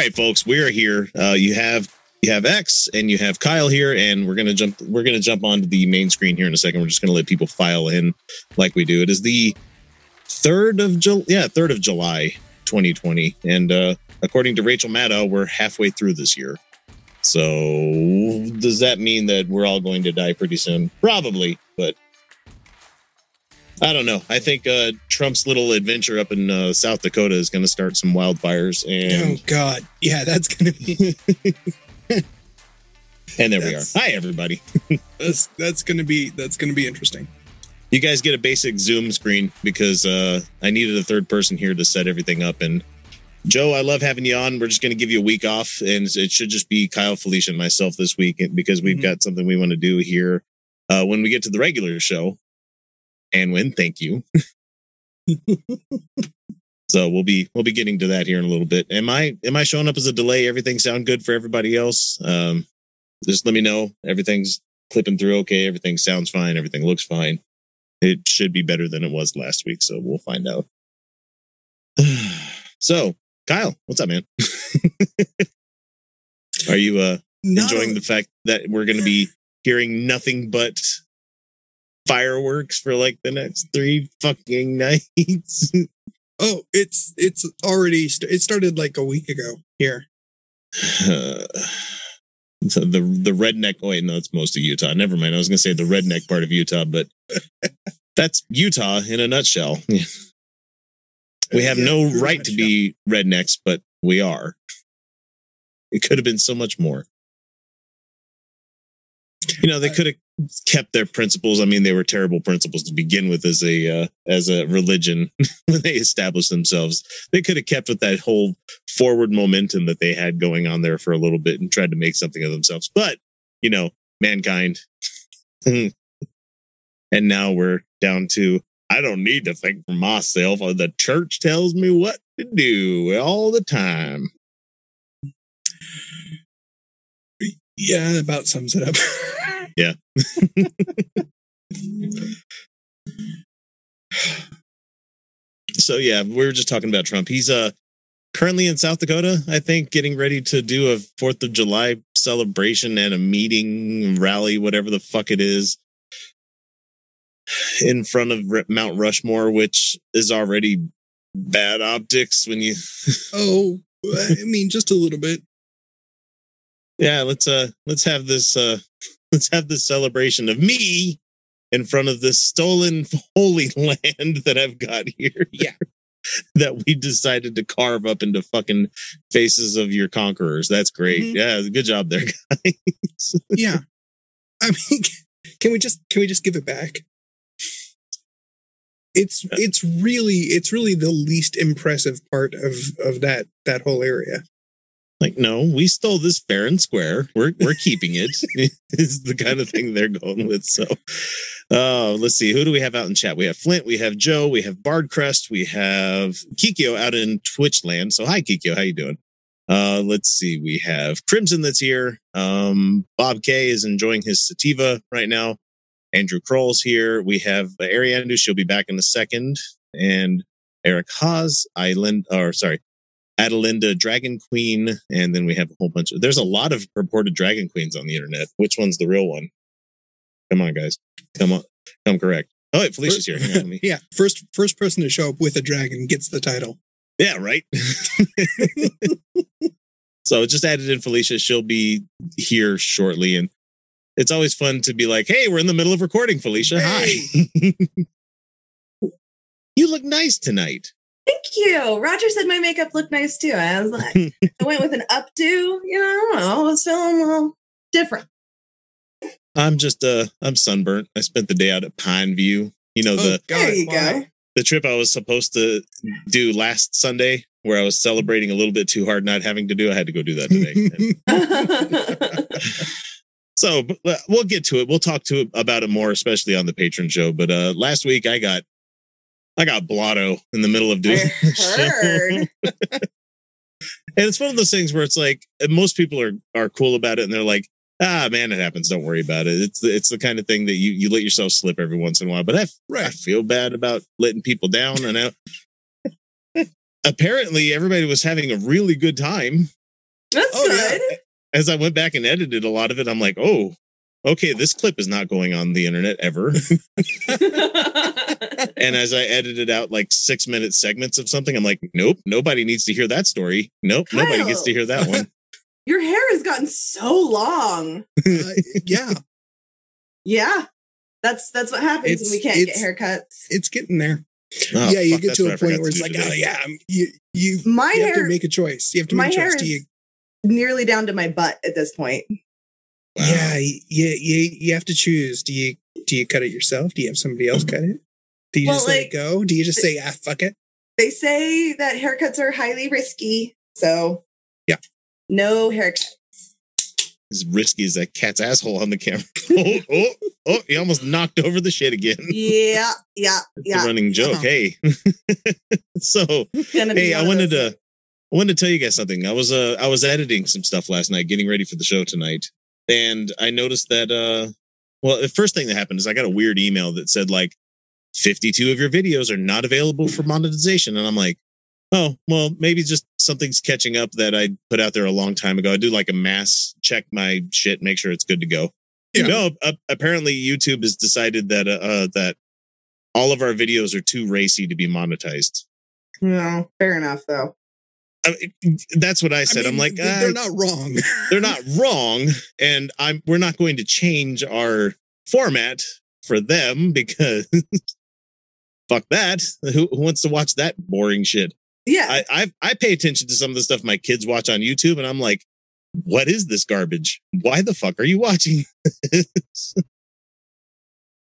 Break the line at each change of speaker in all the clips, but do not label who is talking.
right, folks, we are here. Uh, you have you have X and you have Kyle here, and we're gonna jump. We're gonna jump onto the main screen here in a second. We're just gonna let people file in like we do. It is the third of July. Yeah, third of July, 2020, and uh, according to Rachel Maddow, we're halfway through this year. So does that mean that we're all going to die pretty soon? Probably, but I don't know. I think uh, Trump's little adventure up in uh, South Dakota is going to start some wildfires, and
oh God, yeah, that's gonna be
and there we are. Hi, everybody.
that's that's gonna be that's gonna be interesting.
You guys get a basic Zoom screen because uh, I needed a third person here to set everything up. And Joe, I love having you on. We're just going to give you a week off, and it should just be Kyle, Felicia, and myself this week because we've
Mhm.
got something we want to do here uh, when we get to the regular show. And when, thank you. so we'll be we'll be getting to that here in a little bit. Am I am I showing up as a delay? Everything sound good for everybody else? Um, just let me know. Everything's clipping through okay. Everything sounds fine. Everything looks fine. It should be better than it was last week, so we'll find out. so, Kyle, what's up, man? Are you uh enjoying the fact that we're going to be hearing nothing but fireworks for like the next three fucking nights?
oh, it's it's already st- it started like a week ago here.
Uh, so the the redneck. Oh wait, no, it's most of Utah. Never mind. I was going to say the redneck part of Utah, but that's Utah in a nutshell. We have
Yeah,
no right to be rednecks, but we are. It could have been so much more. You know, they
Uh,
could have kept their principles. I mean, they were terrible principles to begin with as a uh, as a religion when they established themselves. They could have kept with that whole forward momentum that they had going on there for a little bit and tried to make something of themselves. But you know, mankind. and now we're down to I don't need to think for myself. The church tells me what to do all the time.
Yeah, about sums it up.
Yeah. So yeah, we were just talking about Trump. He's uh currently in South Dakota, I think, getting ready to do a Fourth of July celebration and a meeting, rally, whatever the fuck it is, in front of Mount Rushmore, which is already bad optics when you
oh, I mean, just a little bit.
Yeah let's uh let's have this uh let's have this celebration of me in front of this stolen holy land that i've got here
Yeah.
that we decided to carve up into fucking faces of your conquerors that's great
Mhm.
yeah good job there guys
Yeah, I mean, can we just can we just give it back? It's it's really it's really the least impressive part of of that that whole area.
Like no we stole this fair and square. We're we're keeping it is the kind of thing they're going with so. Uh let's see who do we have out in chat? We have flint we have joe we have bardcrest we have kikyo out in twitch land so hi kikyo how you doing? Uh let's see we have crimson that's here. Um bob k is enjoying his sativa right now. Andrew kroll's here. We have ariandu she'll be back in a second. And eric haas island or sorry Adelinda Dragon Queen, and then we have a whole bunch of. There's a lot of purported Dragon Queens on the internet. Which one's the real one? Come on, guys, come on, come correct. Oh, wait, Felicia's here. Hang on,
Yeah, first first person to show up with a dragon gets the title.
Yeah, right. so just added in Felicia. She'll be here shortly, and it's always fun to be like, "Hey, we're in the middle of recording, Felicia. Hi. you look nice tonight."
Thank you. Roger said my makeup looked nice too. I was like, I went with an updo. You know, I don't know. I was feeling a little different.
I'm just uh, I'm sunburnt. I spent the day out at Pine View. You know the
oh, God,
there you
why?
go.
the trip I was supposed to do last Sunday, where I was celebrating a little bit too hard not having to do. I had to go do that today. so but, uh, we'll get to it. We'll talk to it about it more, especially on the patron show. But uh last week I got I got blotto in the middle of doing
I
the show.
heard.
And it's one of those things where it's like most people are are cool about it and they're like, ah man, it happens. Don't worry about it. It's the, it's the kind of thing that you you let yourself slip every once in a while. But I, I feel bad about letting people down. And I, apparently everybody was having a really good time.
That's
Oh, yeah.
good.
As I went back and edited a lot of it, I'm like, oh, okay, this clip is not going on the internet ever. and as I edited out like six minute segments of something, I'm like, nope, nobody needs to hear that story. Nope, nobody gets to hear that one.
Your hair has gotten so long.
Uh, yeah,
Yeah. That's that's what happens
It's-
when we can't get haircuts.
it's getting there.
Oh,
yeah, you
fuck,
get to
what
a
I forgot
point where it's like,
today.
oh yeah, I'm- you you,
My
you have
hair
to make a choice. You have to
my
make a
hair
choice. Do you,
is nearly down to my butt at this point.
Wow.
Yeah, you, you you have to choose. Do you do you cut it yourself? Do you have somebody else cut it? Do you
Well,
just let
like-
it go? Do you just say ah fuck it?
They say that haircuts are highly risky. So
Yeah.
No haircuts.
As risky as that cat's asshole on the camera. oh, oh, oh, he almost knocked over the shit again.
Yeah, yeah,
It's
yeah.
a running joke.
Oh.
Hey. so hey, I wanted to I wanted to tell you guys something. I was uh I was editing some stuff last night, getting ready for the show tonight, and I noticed that uh well, the first thing that happened is I got a weird email that said like 52 of your videos are not available for monetization, and I'm like, oh well, maybe just something's catching up that I put out there a long time ago. I do like a mass check my shit, make sure it's good to go.
Yeah.
No, uh, apparently YouTube has decided that uh, uh that all of our videos are too racy to be monetized.
No, fair enough though.
I mean, that's what I said.
I
I'm
mean,
like,
they- they're
uh,
not wrong.
they're not wrong, and I'm we're not going to change our format for them because fuck that. Who, who wants to watch that boring shit?
Yeah.
I, I I pay attention to some of the stuff my kids watch on YouTube, and I'm like, what is this garbage? Why the fuck are you watching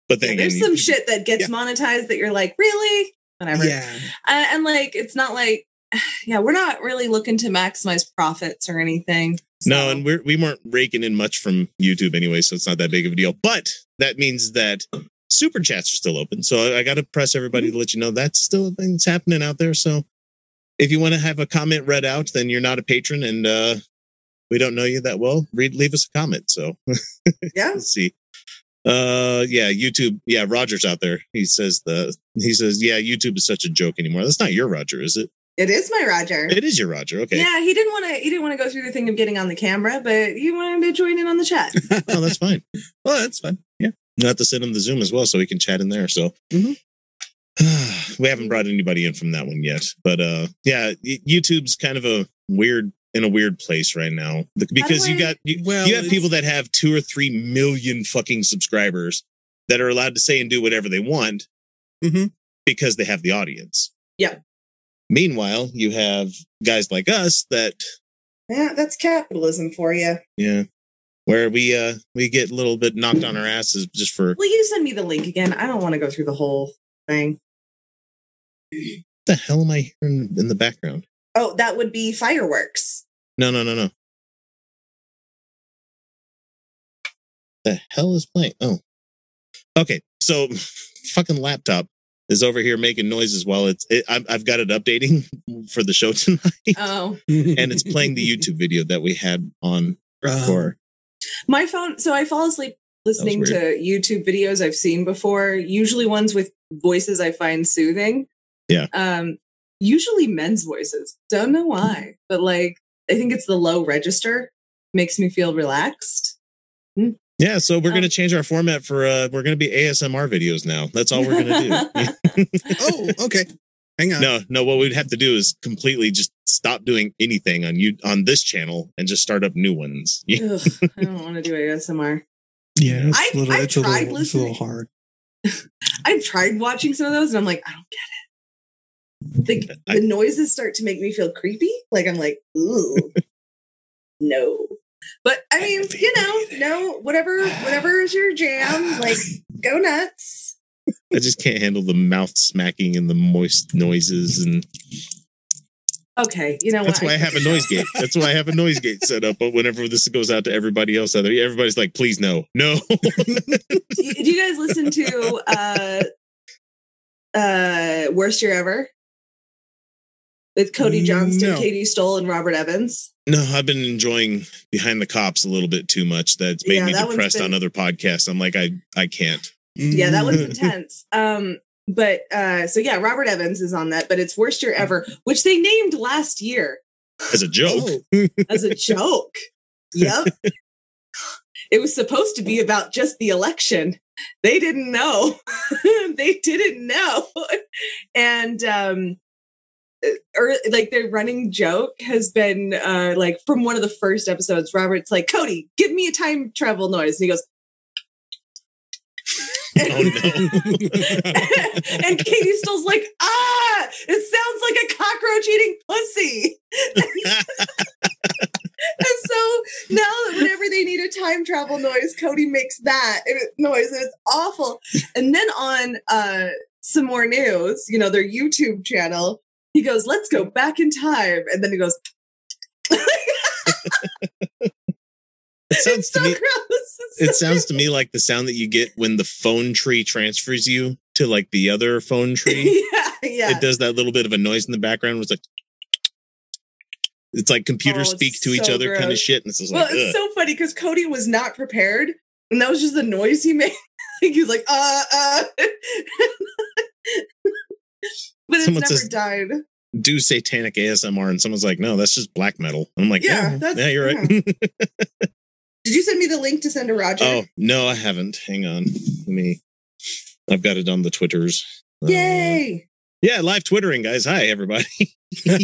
but then
Yeah, there's some shit that gets
Yeah.
monetized that you're like, really? Whatever.
yeah,
And, and like, it's not like, yeah, we're not really looking to maximize profits or anything.
No, and we're we weren't raking in much from YouTube anyway, so it's not that big of a deal. But that means that super chats are still open. So I, I got to press everybody to let you know that's still a thing that's happening out there. So if you want to have a comment read out, then you're not a patron and uh we don't know you that well. Read leave us a comment. So
yeah.
let's see. Uh yeah, YouTube. Yeah, Roger's out there. He says the he says, Yeah, YouTube is such a joke anymore. That's not your Roger, is it?
It is my Roger.
It is your Roger. Okay.
Yeah, he didn't want to. He didn't want to go through the thing of getting on the camera, but he wanted to join in on the chat.
Oh, that's fine.
well, that's fine. Yeah,
You have to send him the Zoom as well so we can chat in there. So
Mhm.
we haven't brought anybody in from that one yet. But uh yeah, YouTube's kind of a weird in a weird place right now because you got you,
Well,
you have people that have 2 or 3 million fucking subscribers that are allowed to say and do whatever they want
Mhm.
because they have the audience.
Yeah.
Meanwhile, you have guys like us that
Yeah, that's capitalism for you.
yeah, where we uh we get a little bit knocked on our asses just for
Will you send me the link again? I don't want to go through the whole thing.
What the hell am I hearing in the background?
Oh, that would be fireworks.
No, no, no, no. The hell is playing? Oh, okay. So, fucking laptop is over here making noises while it's. It, I've, I've got it updating for the show tonight,
Oh,
and it's playing the YouTube video that we had on
Um,
for.
my phone. So I fall asleep listening to YouTube videos I've seen before. Usually ones with voices I find soothing.
Yeah.
Um. Usually men's voices. Don't know why, but like I think it's the low register makes me feel relaxed.
Yeah, so we're
Oh.
gonna change our format for. uh We're gonna be ASMR videos now. That's all we're gonna do.
oh, okay. Hang on.
no, no. What we'd have to do is completely just stop doing anything on you on this channel and just start up new ones.
Ugh, I don't want to do ASMR.
Yeah, it's
I've-
a little,
I've
it's, a
tried
little it's a little hard.
I've tried watching some of those and I'm like, I don't get it. The,
I-
the noises start to make me feel creepy. Like I'm like, ooh, no. But I mean, you know, no, whatever, whatever is your jam, like go nuts.
I just can't handle the mouth smacking and the moist noises, and
Okay, you know
that's
what?
why I have a noise gate. That's why I have a noise gate set up. But whenever this goes out to everybody else, out there, everybody's like, "Please, no, no."
do, you, do you guys listen to uh uh Worst Year Ever? With Cody Johnston,
No.
Katie Stoll, and Robert Evans.
no, I've been enjoying Behind the Cops a little bit too much. That's made
Yeah,
me
that
depressed
been-
on other podcasts. I'm like, I, I can't.
Yeah, that one's
Mm.
intense. Um, but uh, so yeah, Robert Evans is on that, but it's worst year ever, which they named last year.
as a joke.
Oh,
as a joke. Yep. It was supposed to be about just the election. They didn't know. they didn't know. And um or like their running joke has been uh like from one of the first episodes, Robert's like, Cody, give me a time travel noise. And he goes,
Oh no.
and Katie Stoll's like, ah, it sounds like a cockroach eating pussy. and so now that whenever they need a time travel noise, Cody makes that noise, and it's awful. And then on uh, some more news, you know, their YouTube channel, he goes, "Let's go back in time," and then he goes.
It sounds
it's
to me
gross.
It
so
sounds to me like the sound that you get when the phone tree transfers you to like the other phone tree.
yeah, yeah.
It does that little bit of a noise in the background. It's like it's like computers
Oh,
speak to each
so
other kind of shit. And it's just
Well,
like,
it's so funny because Cody was not prepared, and that was just the noise he made. he was like, uh, uh. But it's
Someone
never
says-
died.
do satanic ASMR, and someone's like, no, that's just black metal. I'm like,
Yeah,
yeah,
that's-
yeah, you're right.
Did you send me the link to send to Roger?
oh no, I haven't. Hang on, let me. I've got it on the twitters. Uh,
Yay!
yeah, live twittering, guys. Hi, everybody. uh,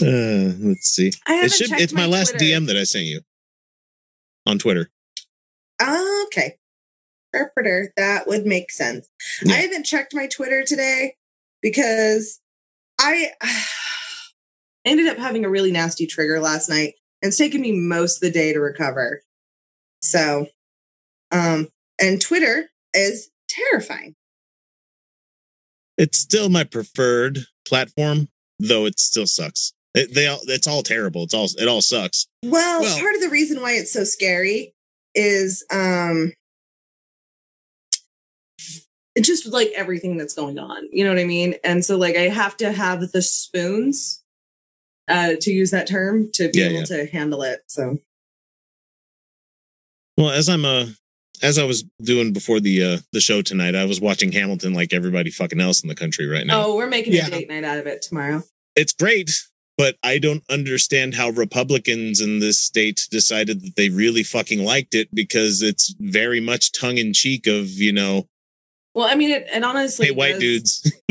let's see. It should. It's my, last
Twitter.
DM that I sent you on Twitter.
Ah, okay. Interpreter. That would make sense.
Yeah.
I haven't checked my Twitter today because I ended up having a really nasty trigger last night and it's taken me most of the day to recover. So, um, and Twitter is terrifying.
It's still my preferred platform, though it still sucks. It, they all, it's all terrible. It's all it all sucks.
Well,
Well-
part of the reason why it's so scary is um just like everything that's going on. You know what I mean? And so like I have to have the spoons uh to use that term to be
Yeah,
able
yeah.
to handle it. So
Well, as I'm uh as I was doing before the uh the show tonight, I was watching Hamilton like everybody fucking else in the country right now.
Oh, we're making
Yeah.
a date night out of it tomorrow.
It's great, but I don't understand how Republicans in this state decided that they really fucking liked it because it's very much tongue in cheek of, you know,
Well, I mean it and honestly
hey white
does-
dudes.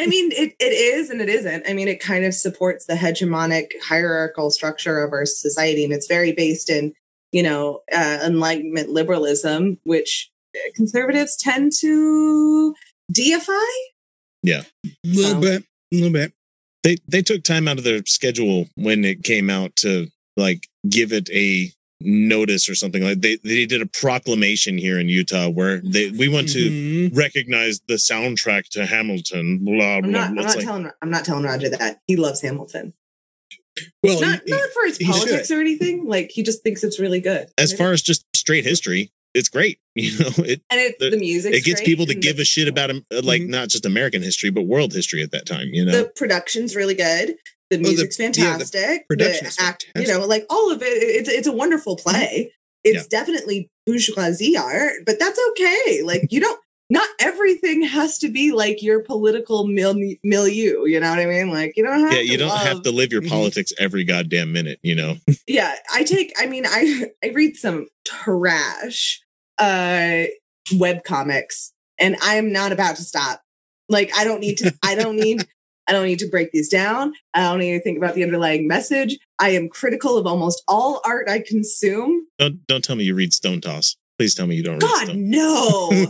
I mean, it, it is and it isn't. I mean, it kind of supports the hegemonic hierarchical structure of our society, and it's very based in, you know, uh, Enlightenment liberalism, which uh, conservatives tend to deify. Yeah.
A little
So-
bit, a little bit.
they they took time out of their schedule when it came out to like give it a notice or something like they they did a proclamation here in Utah where they we want to
Mhm.
recognize the soundtrack to Hamilton blah
I'm
blah
not. I'm not
like,
telling. I'm not telling Roger that he loves Hamilton.
Well,
Not
he-
not for its
he
politics or anything. Like he just thinks it's really good.
as
And
far as just straight history it's great you know it
and it,
the-
the, music,
it gets people to give a shit about like
Mhm.
not just American history but world history at that time you know
the production's really good. The
the-
music's
yeah, the
fantastic.
production
the
is
act, you know, like all of it. It's it's a wonderful play. It's definitely bourgeoisie art, but that's okay. Like you don't. Not everything has to be like your political mil- milieu. You know what I mean? Like you don't have.
yeah
to
you don't have to live your
Mhm.
politics every goddamn minute you know
yeah i take i mean i i read some trash uh web comics and i'm not about to stop like i don't need to i don't need i don't need to break these down. I don't need to think about the underlying message. I am critical of almost all art i consume.
Don't don't tell me you read Stone Toss. Please tell me you don't read
god no!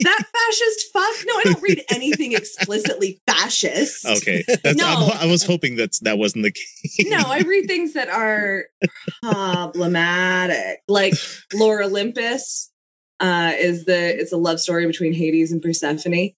That fascist fuck? No i don't read anything explicitly fascist.
Okay that's
No.
I'm- I was hoping that that wasn't the case.
No, I read things that are problematic. Like Lore Olympus uh, is the it's a love story between Hades and Persephone.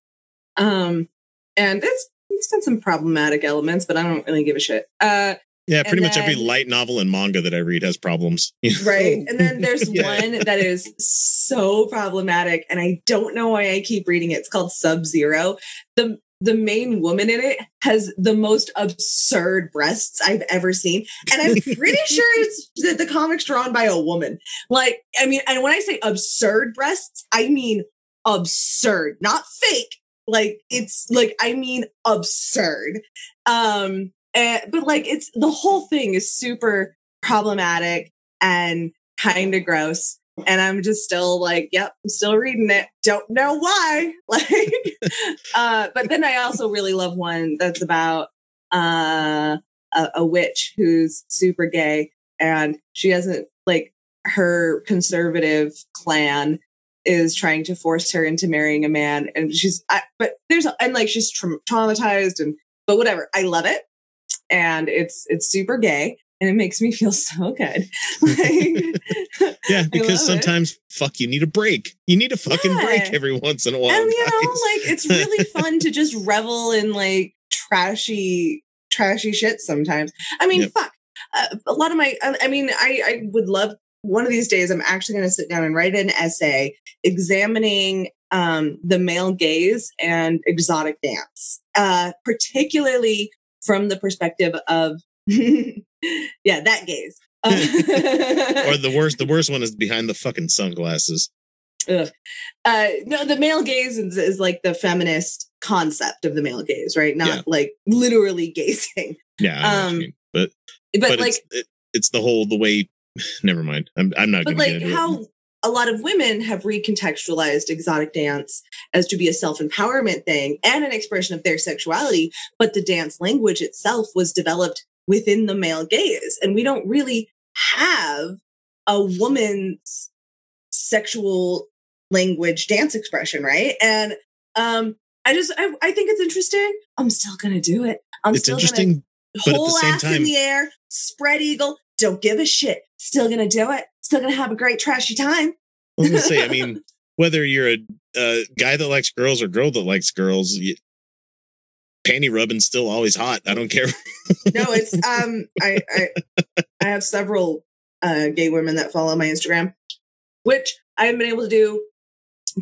Um, and it's it's got some problematic elements, but I don't really give a shit. Uh,
Yeah, pretty much every light novel and manga that I read has problems.
right. And then there's
Yeah.
one that is so problematic, and I don't know why I keep reading it. It's called Sub Zero. The the main woman in it has the most absurd breasts I've ever seen. And I'm pretty sure it's that the comic's drawn by a woman. Like, I mean, and when I say absurd breasts, I mean absurd, not fake, Like it's like I mean absurd. Um and, but like it's the whole thing is super problematic and kind of gross. And I'm just still like, yep, I'm still reading it. Don't know why. Like uh but then I also really love one that's about uh a, a witch who's super gay and she hasn't like her conservative clan is trying to force her into marrying a man and she's I, but there's and like she's tra- traumatized and but whatever i love it and it's it's super gay and it makes me feel so good like,
Yeah, because
love it.
sometimes fuck you need a break. You need a fucking
Yeah.
break every once in a while.
and you know like it's really fun to just revel in like trashy trashy shit sometimes i mean
Yep.
fuck uh, a lot of my I, I mean i i would love one of these days i'm actually going to sit down and write an essay examining um the male gaze and exotic dance uh particularly from the perspective of yeah that gaze
or the worst the worst one is behind the fucking sunglasses.
Ugh. Uh, no, the male gaze is, is like the feminist concept of the male gaze, right? Not
Yeah.
like literally gazing,
Yeah, I know what you
Um,
mean. but
but,
but,
like,
it's it, it's the whole the way. Never mind. I'm I'm not
but
going to
like how
it.
a lot of women have recontextualized exotic dance as to be a self empowerment thing and an expression of their sexuality, but the dance language itself was developed within the male gaze, and we don't really have a woman's sexual language dance expression, right? And um, I just I, I think it's interesting. I'm still gonna do it. I'm
It's
still
interesting,
gonna
but at the
whole
same
ass in the air, spread eagle. Don't give a shit. Still gonna do it. Still gonna have a great trashy time.
I was gonna say. I mean, whether you're a, a guy that likes girls or girl that likes girls, you, panty rubbing's still always hot. I don't care.
no, it's um I I I have several uh gay women that follow my Instagram, which I haven't been able to do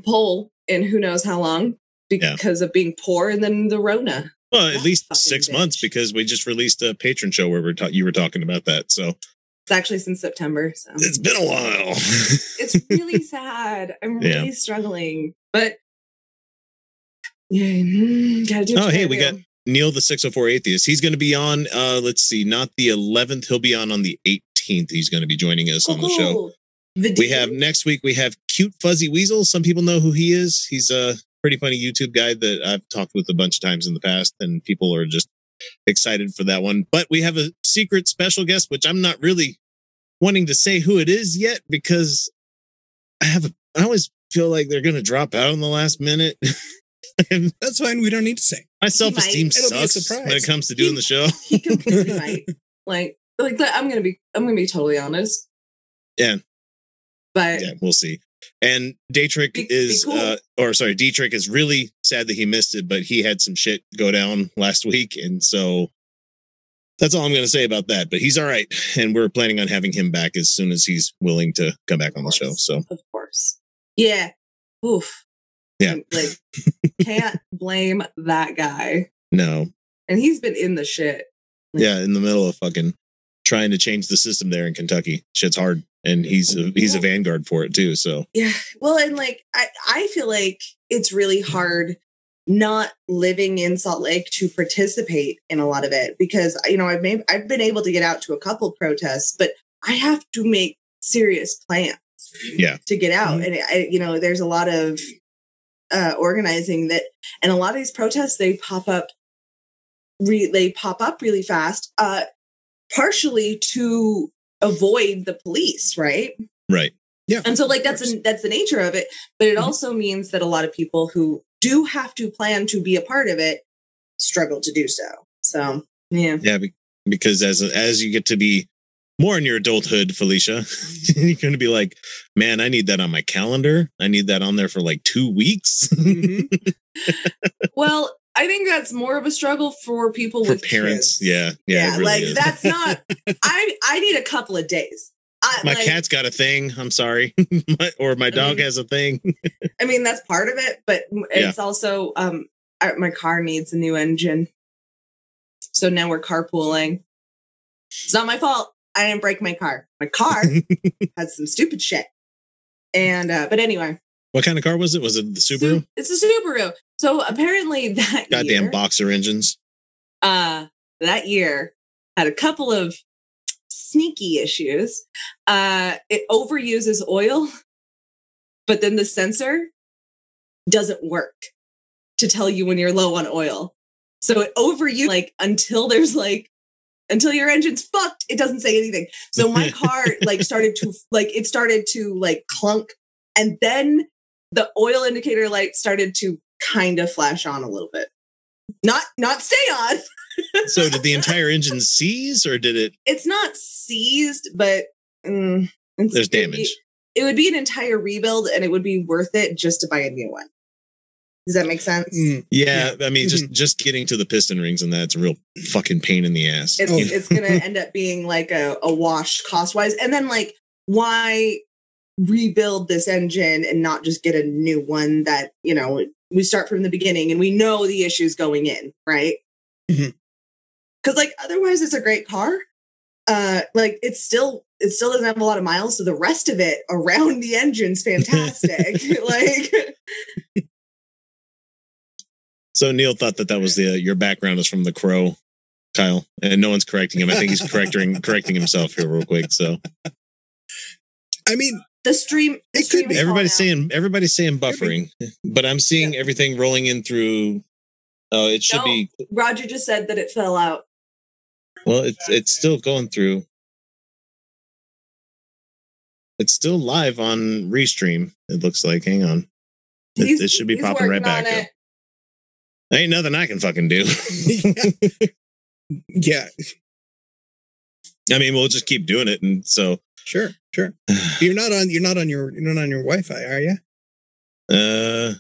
poll in who knows how long
Yeah.
because of being poor and then the Rona.
Well, at least six months because we just released a patron show where we're ta- you were talking about that. So
It's actually since September, so
it's been a while.
it's really sad. I'm
Yeah.
really struggling, but yeah, mm, gotta do.
Oh, hey, we
do.
got Neil the 604 atheist. He's going to be on uh let's see, not the 11th, he'll be on on the 18th. He's going to be joining us on the show.
The
We have next week we have cute fuzzy weasel. Some people know who he is. He's a pretty funny YouTube guy that I've talked with a bunch of times in the past and people are just excited for that one. But we have a secret special guest which I'm not really wanting to say who it is yet because I have a I always feel like they're going to drop out in the last minute.
That's fine. We don't need to say.
My self esteem
It'll be a
sucks
surprise.
when it comes to doing the show.
he completely might. Like, like that- I'm gonna be, I'm gonna be totally honest.
Yeah.
But
yeah, we'll see. And Dietrich
Be- be
is,
cool.
uh, or sorry, Dietrich is really sad that he missed it, but he had some shit go down last week. And so that's all I'm going to say about that. But he's all right. And we're planning on having him back as soon as he's willing to come back on the show. So
of course, yeah. Oof.
Yeah.
Like, can't blame that guy.
no,
And he's been in the shit.
yeah, in the middle of fucking trying to change the system there in Kentucky. Shit's hard. And he's a, he's a vanguard for it too. So
Yeah. Well, and like I, I feel like it's really hard not living in Salt Lake to participate in a lot of it because you know I've made I've been able to get out to a couple protests, but I have to make serious plans.
Yeah.
To get out,
Mhm.
and I, you know, there's a lot of uh, organizing that, and a lot of these protests they pop up, re, they pop up really fast, uh, partially to avoid the police, right?
right. Yeah.
And so like that's the, that's the nature of it but it
Mhm.
also means that a lot of people who do have to plan to be a part of it struggle to do so so yeah
Yeah, because as as you get to be more in your adulthood, Felicia, you're going to be like, man, I need that on my calendar. I need that on there for like two weeks
Mhm.
well i think that's more of a struggle for people
for
with
parents.
kids.
Yeah, yeah,
yeah,
really
like
is.
that's not i i need a couple of days I,
my
like,
cat's got a thing. I'm sorry, My- or my dog
Mhm.
has a thing.
i mean that's part of it but it's also um I, my car needs a new engine so now we're carpooling it's not my fault i didn't break my car my car had some stupid shit. And uh but anyway,
what kind of car was it? Was it the Subaru?
It's a Subaru. So apparently that
Goddamn
year,
boxer engines.
uh, that year had a couple of sneaky issues. Uh, it overuses oil, but then the sensor doesn't work to tell you when you're low on oil. So it overuses like until there's like until your engine's fucked, it doesn't say anything. So my car like started to like it started to like clunk, and then the oil indicator light started to kind of flash on a little bit. Not not stay on.
So did the entire engine seize or did it
it's not seized, but mm,
there's
it would be-
damage?
It would be an entire rebuild, and it would be worth it just to buy a new one. Does that make sense?
Mm.
Yeah, I mean,
Mm-hmm.
just just getting to the piston rings and that's a real fucking pain in the ass.
It's
Oh.
it's gonna end up being like a, a wash cost wise, and then like why rebuild this engine and not just get a new one that you know we start from the beginning and we know the issues going in, right? Because like otherwise, it's a great car. Uh, like it's still it still doesn't have a lot of miles, so the rest of it around the engine's fantastic. like
So Neil thought that that was the your background is from the crow, Kyle, and no one's correcting him. I think he's correcting correcting himself here real quick. So
I mean,
the stream, the
It could be.
everybody's
falling
saying everybody's saying buffering, but I'm seeing everything rolling in through. Oh, it should
No.
be.
Roger just said that it fell out.
Well, it's it's still going through. It's still live on Restream. It looks like. Hang on. It, it should be popping right back up.
it.
Ain't nothing I can fucking do.
yeah,
I mean, we'll just keep doing it, and so.
Sure, sure. You're not on. You're not on your. You're not on your Wi-Fi, are you?
Uh,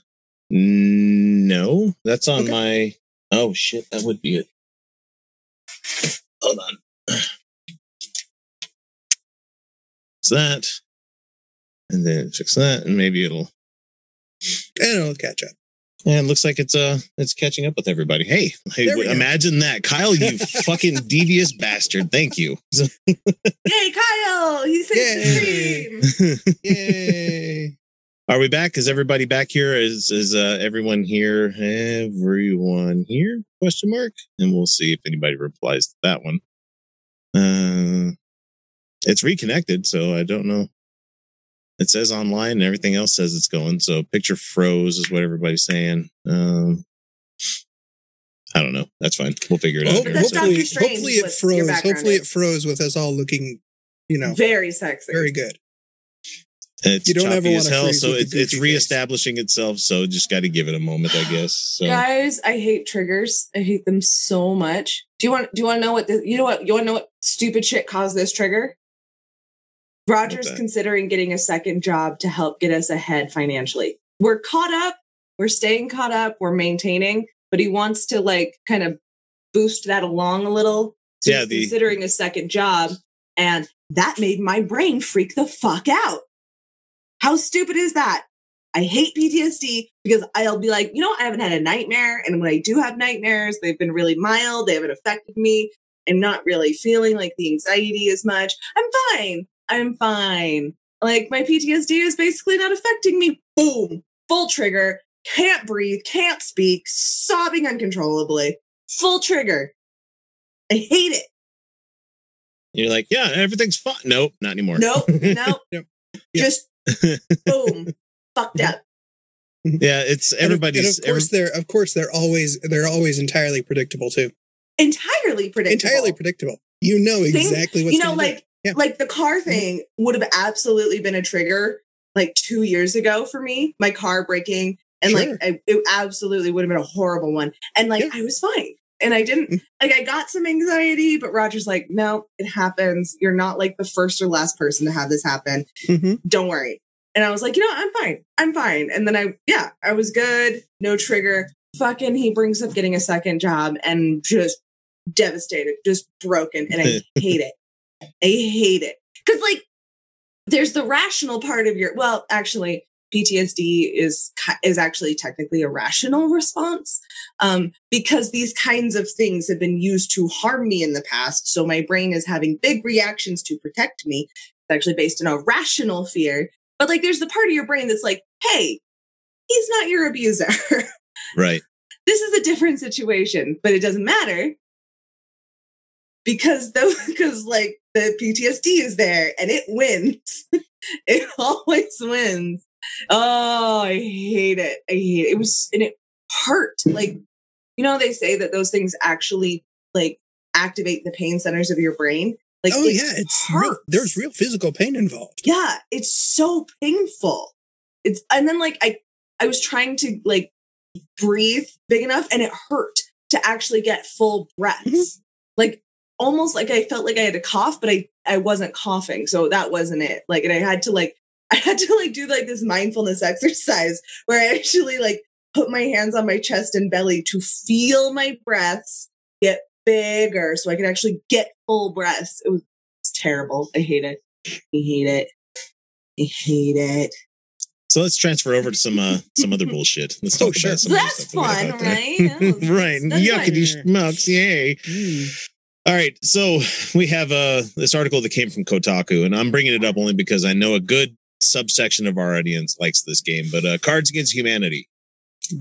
no, that's on
Okay.
my. Oh shit, that would be it. Hold on. Fix that, and then fix that, and maybe it'll.
And it'll catch up.
Yeah, it looks like it's uh it's catching up with everybody. Hey, hey imagine that, Kyle, you fucking devious bastard. Thank you.
Yay, Kyle! He saved the stream.
Yay!
Are we back? Is everybody back here? Is is uh, everyone here? Everyone here? Question mark. And we'll see if anybody replies to that one. Uh, it's reconnected, so I don't know. It says online, and everything else says it's going. So picture froze is what everybody's saying. Um, I don't know. That's fine. We'll figure it out. Here.
That's
So-
hopefully, hopefully it froze. Hopefully
is.
it froze with us all looking, you know,
Very sexy.
very good.
It's
You don't ever
choppy as
wanna
hell, so
with the
it's it's
goofy face.
reestablishing itself. So just got to give it a moment, I guess. So
Guys, I hate triggers. I hate them so much. Do you want do you want to know what the, you know what you want to know what stupid shit caused this trigger? Roger's considering getting a second job to help get us ahead financially. We're caught up, we're staying caught up, we're maintaining, but he wants to like kind of boost that along a little. So
Yeah,
he's
the-
considering a second job and that made my brain freak the fuck out. How stupid is that? I hate PTSD because I'll be like, you know, I haven't had a nightmare. And when I do have nightmares, they've been really mild. They haven't affected me. I'm not really feeling like the anxiety as much. I'm fine. I'm fine. Like my PTSD is basically not affecting me. Boom. Full trigger. Can't breathe. Can't speak. Sobbing uncontrollably. Full trigger. I hate it.
you're like, yeah, everything's fine. Nope, not anymore.
Nope. Nope.
Yep.
Just boom. Fucked up.
yeah, it's
And of-
everybody's.
And of course, they're of course they're always they're always entirely predictable too.
Entirely predictable.
Entirely predictable. You know
Thing-
exactly what's
you know,
gonna
like
Yeah.
like the car thing would have absolutely been a trigger like two years ago for me. My car breaking and
Sure.
like I, it absolutely would have been a horrible one. And like
Yeah.
I was fine, and I didn't
Mm.
like I got some anxiety, but Roger's like, no, it happens. You're not like the first or last person to have this happen.
Mhm.
Don't worry. And I was like, you know, I'm fine. I'm fine. And then I, yeah, I was good. No trigger. Fucking, he brings up getting a second job and just devastated, just broken. And I hate it. I hate it. Cause like, there's the rational part of your, well, actually, PTSD is is actually technically a rational response um, because these kinds of things have been used to harm me in the past. So my brain is having big reactions to protect me. It's actually based in a rational fear. But like, there's the part of your brain that's like, hey, he's not your abuser.
Right.
This is a different situation, but it doesn't matter because though because like the PTSD is there and it wins. it always wins. Oh, I hate it. I hate it. It was and it hurt. Like you know they say that those things actually like activate the pain centers of your brain. Like
oh
it
yeah, it's real, there's real physical pain involved.
yeah it's so painful it's and then like i i was trying to like breathe big enough and it hurt to actually get full breaths mm-hmm. like almost like i felt like i had to cough but i i wasn't coughing so that wasn't it like and i had to like i had to like do like this mindfulness exercise where i actually like put my hands on my chest and belly to feel my breaths get bigger so i could actually get full breaths it was terrible i hate it i hate it I hate it.
So let's transfer over to some uh some other bullshit. Let's
Oh,
talk
sure.
about some of the
That's
stuff that
fun, right? Yeah,
right.
that's
Yuckity schmucks, yay.
Mm.
All right, so we have uh this article that came from Kotaku, and I'm bringing it up only because I know a good subsection of our audience likes this game. But uh, Cards Against Humanity.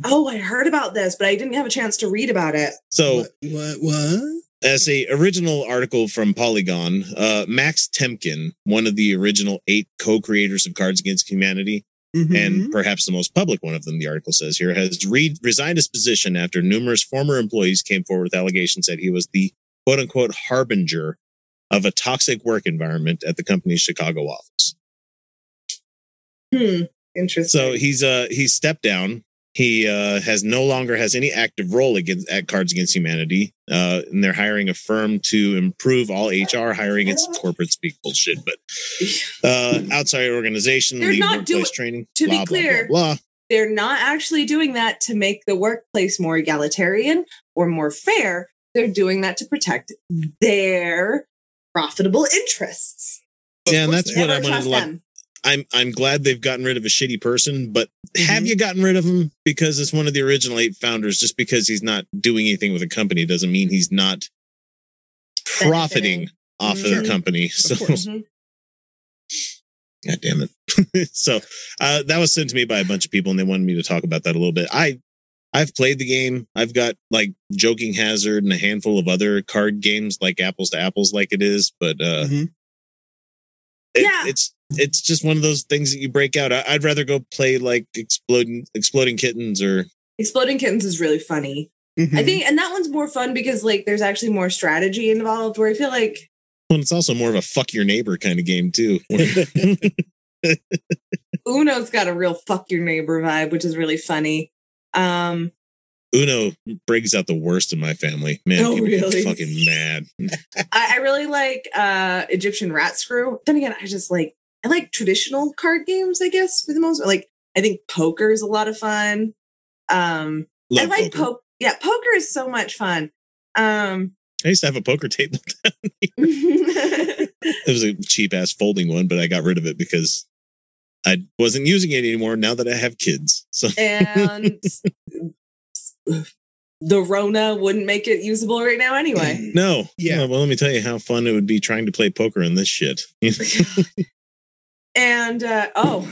Oh, I heard about this, but I didn't have a chance to read about it.
So
what? What? What?
as a original article from Polygon, uh, Max Temkin, one of the original eight co-creators of Cards Against Humanity,
Mhm.
and perhaps the most public one of them, the article says here, has re- resigned his position after numerous former employees came forward with allegations that he was the quote unquote harbinger of a toxic work environment at the company's Chicago office.
Hmm. Interesting.
So he's uh he's stepped down. He uh has no longer has any active role against at Cards Against Humanity. Uh and they're hiring a firm to improve all HR hiring. It's corporate speak bullshit, but uh outside organization,
They're
lead
not
workplace
doing-
training.
to be
blah, blah,
clear,
blah, blah.
They're not actually doing that to make the workplace more egalitarian or more fair. They're doing that to protect their profitable interests.
Of
Yeah, and that's what. I wanted to like. I'm I'm glad they've gotten rid of a shitty person, but have
Mhm.
you gotten rid of him because it's one of the original eight founders? Just because he's not doing anything with a company doesn't mean he's not profiting off of the company. So,
course.
Mhm.
god damn it. so, uh, that was sent to me by a bunch of people, and they wanted me to talk about that a little bit. I I've played the game. I've got like Joking Hazard and a handful of other card games, like Apples to Apples, like it is, but uh,
Mhm.
it-
Yeah.
it's it's just one of those things that you break out. I, I'd rather go play like exploding exploding kittens or
Exploding Kittens is really funny.
Mhm.
I think, and that one's more fun because like there's actually more strategy involved. Where I feel like
well, it's also more of a fuck your neighbor kind of game too.
Uno's got a real fuck your neighbor vibe, which is really funny. Um,
Uno brings out the worst in my family. Man,
Oh,
people get fucking mad.
I, I really like uh Egyptian rat screw. Then again, I just like I like traditional card games, I guess, for the most like I think poker is a lot of fun. Um I like
poker.
poker. Yeah, poker is so much fun. Um
I used to have a poker table. Down here. it was a cheap ass folding one, but I got rid of it because I wasn't using it anymore now that I have kids. So
and the Rona wouldn't make it usable right now anyway.
no.
Yeah.
Well, let me tell you how fun it would be trying to play poker in this shit.
And uh, oh,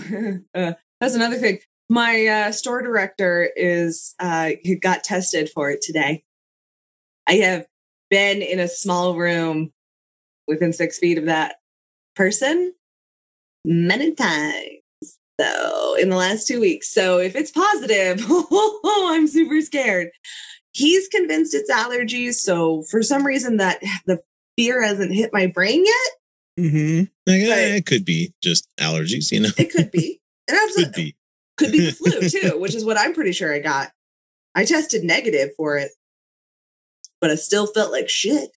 uh, that's another thing. My uh, store director is uh, he got tested for it today. I have been in a small room within six feet of that person many times. So in the last two weeks. So if it's positive, I'm super scared. He's convinced it's allergies. So for some reason that the fear hasn't hit my brain yet.
Mhm.
Like, eh, it could be just allergies, you know.
It could be. It
could
absolutely
be.
could be the flu too, which is what I'm pretty sure I got. I tested negative for it, but I still felt like shit.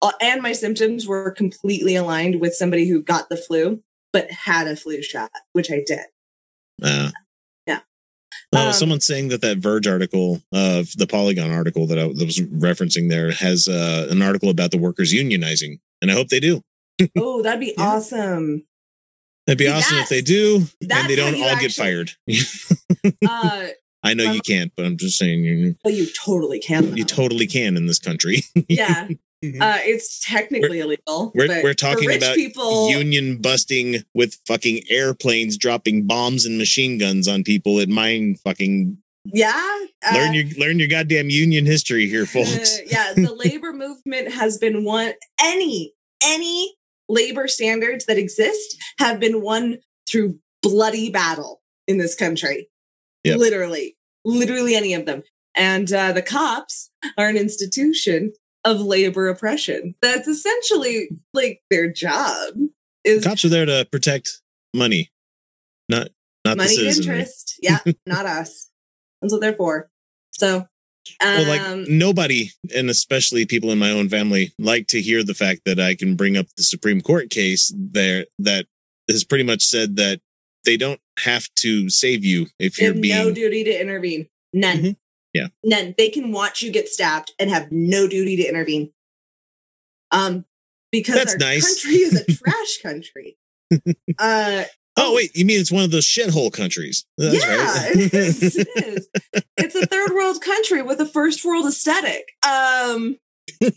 Uh, and my symptoms were completely aligned with somebody who got the flu but had a flu shot, which I did.
Uh,
Yeah.
Well,
Um,
someone's saying that that Verge article, uh, the Polygon article that I that was referencing there, has uh, an article about the workers unionizing, and I hope they do.
Oh, that'd be
Yeah.
awesome.
That'd be
See,
awesome if they do, and they don't all get fired.
Uh,
I know
Um,
you can't, but I'm just saying you,
but you totally can.
you totally can in this country.
yeah.
Mhm.
Uh, it's technically illegal.
We're
but
we're talking about
people.
union busting with fucking airplanes dropping bombs and machine guns on people at mine fucking
Yeah. uh,
learn your learn your goddamn union history here, folks.
Uh, yeah, the labor movement has been one any any labor standards that exist have been won through bloody battle in this country.
Yep.
Literally, literally any of them. And uh, the cops are an institution of labor oppression. That's essentially like their job is
Cops are there to protect money, not not the
money interest. Yeah, not us. That's what they're for. So, um,
Well, like nobody, and especially people in my own family, like to hear the fact that I can bring up the Supreme Court case there that has pretty much said that they don't have to save you if you're
have
being
no duty to intervene. None.
Mhm. Yeah.
None. They can watch you get stabbed and have no duty to intervene. Um, because
That's
our
nice.
country is a trash country. uh,
Oh wait, you mean it's one of those shithole countries? That's
yeah,
right.
it is. It is. It's a third world country with a first world aesthetic. Um, uh,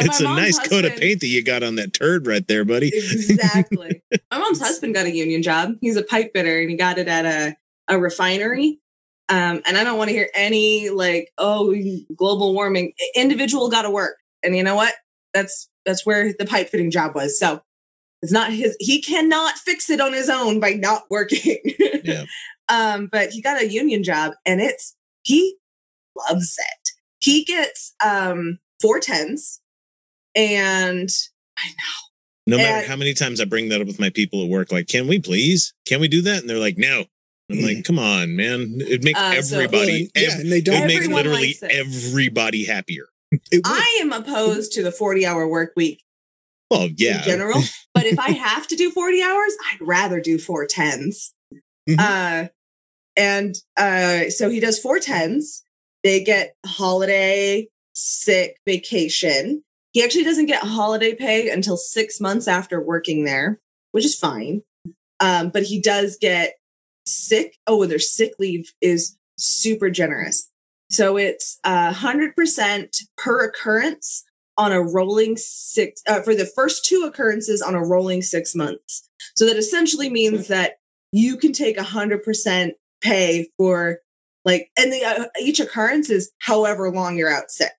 it's a nice coat of paint that you got on that turd right there, buddy.
Exactly. My mom's husband got a union job. He's a pipe fitter and he got it at a, a refinery. Um, and I don't want to hear any like, oh, global warming. Individual got to work. And you know what? That's that's where the pipe fitting job was. So it's not his he cannot fix it on his own by not working.
Yeah.
Um, but he got a union job and it's he loves it. He gets um four tens and I know.
No matter
And-
how many times I bring that up with my people at work, like, can we please? Can we do that? And they're like, no. I'm like, come on, man. It'd make
Uh, so-
everybody,
Well, yeah, and they don't.
would make literally
it.
everybody happier.
I am opposed to the 40 hour work week
Well, yeah.
in general. but if I have to do 40 hours, I'd rather do four tens.
Mhm.
Uh, and uh, so he does four tens. They get holiday, sick, vacation. He actually doesn't get holiday pay until six months after working there, which is fine. Um, but he does get sick. Oh, and their sick leave is super generous. So it's a hundred percent per occurrence on a rolling six uh, for the first two occurrences on a rolling six months. So that essentially means that you can take a hundred percent pay for like, and the, uh, each occurrence is however long you're out sick.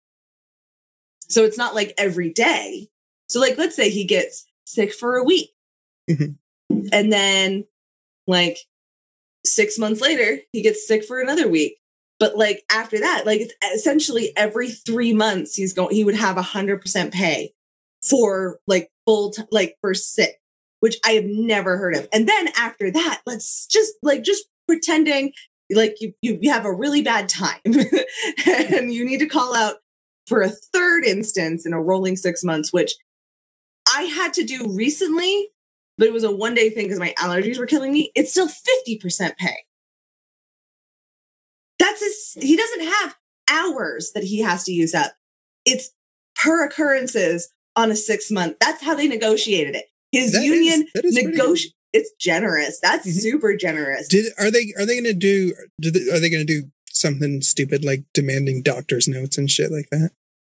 So it's not like every day. So like, let's say he gets sick for a week,
Mhm.
and then like six months later he gets sick for another week. But like after that, like it's essentially every three months he's going, he would have a hundred percent pay for like full time, like for sick, which I have never heard of. And then after that, let's just like just pretending like you you, you have a really bad time and you need to call out for a third instance in a rolling six months, which I had to do recently, but it was a one day thing because my allergies were killing me. It's still 50% pay. That's his, he doesn't have hours that he has to use up. It's per occurrences on a six month. That's how they negotiated it. His
That
union
that is pretty good.
negotiate. It's generous. That's
Mhm.
super generous.
Did are they are they going to do? do they, are they going to do something stupid like demanding doctor's notes and shit like that?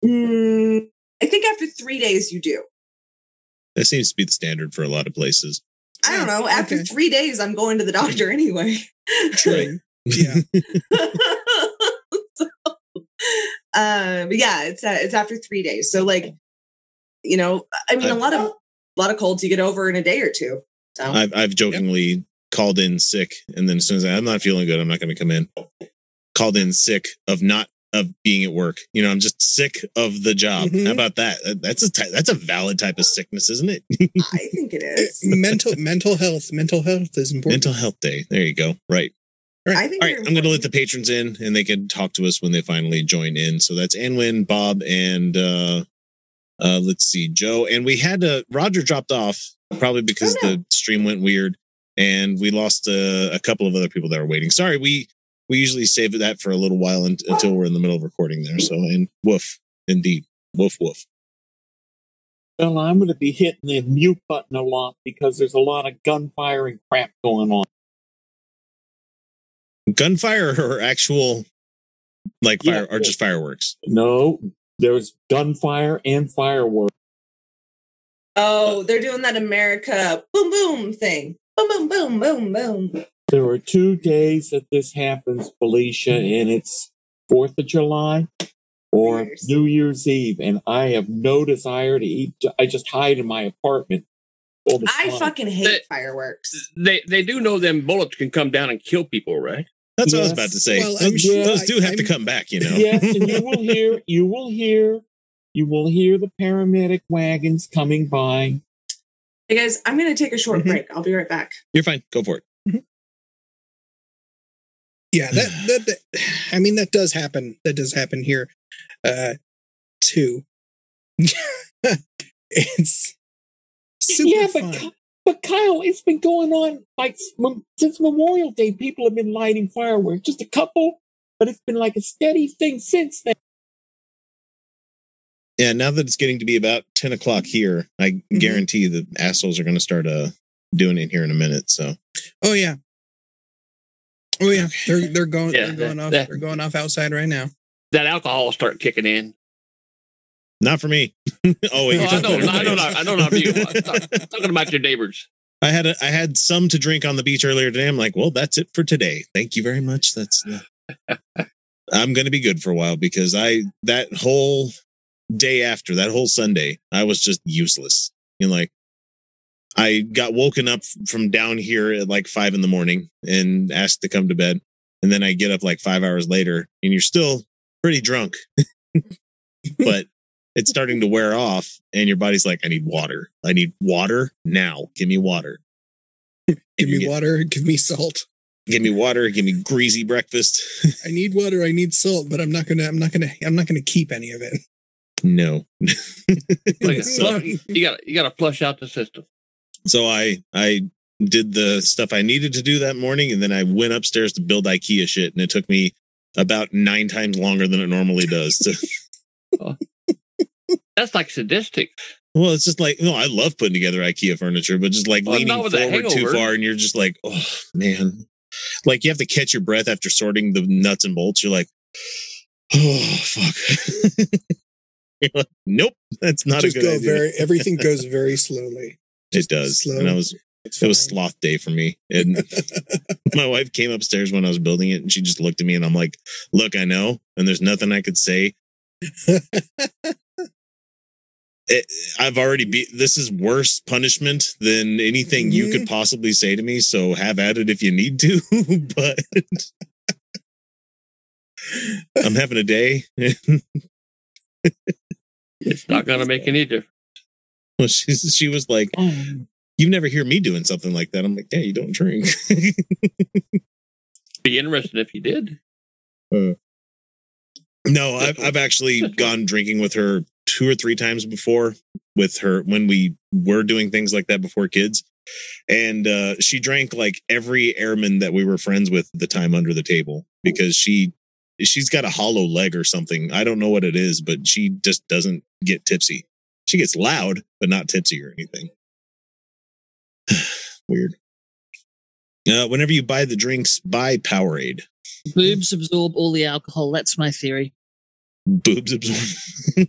Mm, I think after three days you do.
That seems to be the standard for a lot of places.
I don't know. After
Okay.
three days, I'm going to the doctor anyway.
True. Yeah.
so, uh, but yeah, it's uh, it's after three days. So like, you know, I mean, a lot of a lot of colds you get over in a day or two. So
I've, I've jokingly called in sick, and then as soon as I, I'm not feeling good, I'm not going to come in. Called in sick of not of being at work. You know, I'm just sick of the job.
Mhm.
How about that? Uh, That's a ty- that's a valid type of sickness, isn't it?
I think it is.
mental mental health. Mental health is important.
Mental Health Day. There you go. Right.
I think
All right. I'm going to let the patrons in, and they can talk to us when they finally join in. So that's Anwin, Bob, and uh, uh, let's see, Joe. And we had to Roger dropped off probably because
Oh, no.
the stream went weird, and we lost uh, a couple of other people that were waiting. Sorry, we we usually save that for a little while un- until we're in the middle of recording there. So and woof, indeed, woof woof.
Well, I'm going to be hitting the mute button a lot because there's a lot of gunfire and crap going on.
Gunfire or actual like
Yeah.
fire or just fireworks.
No, there's gunfire and fireworks.
Oh, they're doing that America boom boom thing. Boom boom boom boom boom.
There are two days that this happens, Felicia, and it's Fourth of July or
New Year's.
New Year's Eve, and I have no desire to eat. I just hide in my apartment. all the
I
time.
fucking hate
That-
fireworks.
They they do know them bullets can come down and kill people, right?
That's what I was about to say.
Well,
those,
sure-
those do have to
I'm-
come back, you know.
yes, and you will hear, you will hear, you will hear the paramedic wagons coming by.
Hey guys, I'm gonna take a short
Mhm.
break. I'll be right back.
You're fine. Go for it.
Yeah, that, that that I mean that does happen. That does happen here, uh, too. it's super
yeah, but
fun.
Ky- but Kyle, it's been going on like since Memorial Day. People have been lighting fireworks, just a couple, but it's been like a steady thing since then.
Yeah, now that it's getting to be about 10 o'clock here, I
Mm-hmm.
guarantee the assholes are going to start uh, doing it here in a minute. So,
Oh yeah. Oh yeah, they're they're going
Yeah,
they're going
that-
off
that-
they're going off outside right now.
That alcohol will start kicking in.
not for me. oh, wait.
Oh,
you're
I
talking
know,
about
I know,
everybody
not, I know not you. I'm talking about your neighbors.
I had a, I had some to drink on the beach earlier today. I'm like, well, that's it for today. Thank you very much. That's I'm going to be good for a while because I that whole day after that whole Sunday, I was just useless. You know, like I got woken up from down here at like five in the morning and asked to come to bed, and then I get up like five hours later, and you're still pretty drunk, but it's starting to wear off, and your body's like, I need water. I need water now. Give me water.
Give me
get-
water, give me salt.
Give me water. Give me greasy breakfast.
I need water, I need salt, but I'm not gonna I'm not gonna I'm not gonna keep any of it.
no.
Like,
so,
you got you got to flush out the system.
So I I did the stuff I needed to do that morning, and then I went upstairs to build IKEA shit, and it took me about nine times longer than it normally does. To,
That's like sadistic.
well, it's just like no, I love putting together IKEA furniture, but just like
Well,
leaning
not with a
forward too far, and you're just like, oh man, like you have to catch your breath after sorting the nuts and bolts. You're like, oh fuck. You're like, nope, that's not
Just
a good
go
idea.
very everything goes very slowly.
It does,
slow.
and I was
It's
it was sloth day for me. And my wife came upstairs when I was building it and she just looked at me and I'm like, look, I know. And there's nothing I could say. It, I've already be this is worse punishment than anything you could mm-hmm. possibly say to me. So have at it if you need to. but I'm having a day.
It's not going to make any difference.
Well, she's, she was like,
Um,
you never hear me doing something like that. I'm like, yeah, you don't drink.
Be interested if you did.
No, I've, I've actually gone drinking with her two or three times before with her when we were doing things like that before kids. And uh, she drank like every airman that we were friends with at the time under the table because she she's got a hollow leg or something. I don't know what it is, but she just doesn't get tipsy. She gets loud, but not tipsy or anything. Weird. Uh, whenever you buy the drinks, buy Powerade.
Boobs absorb all the alcohol. That's my theory.
boobs absorb.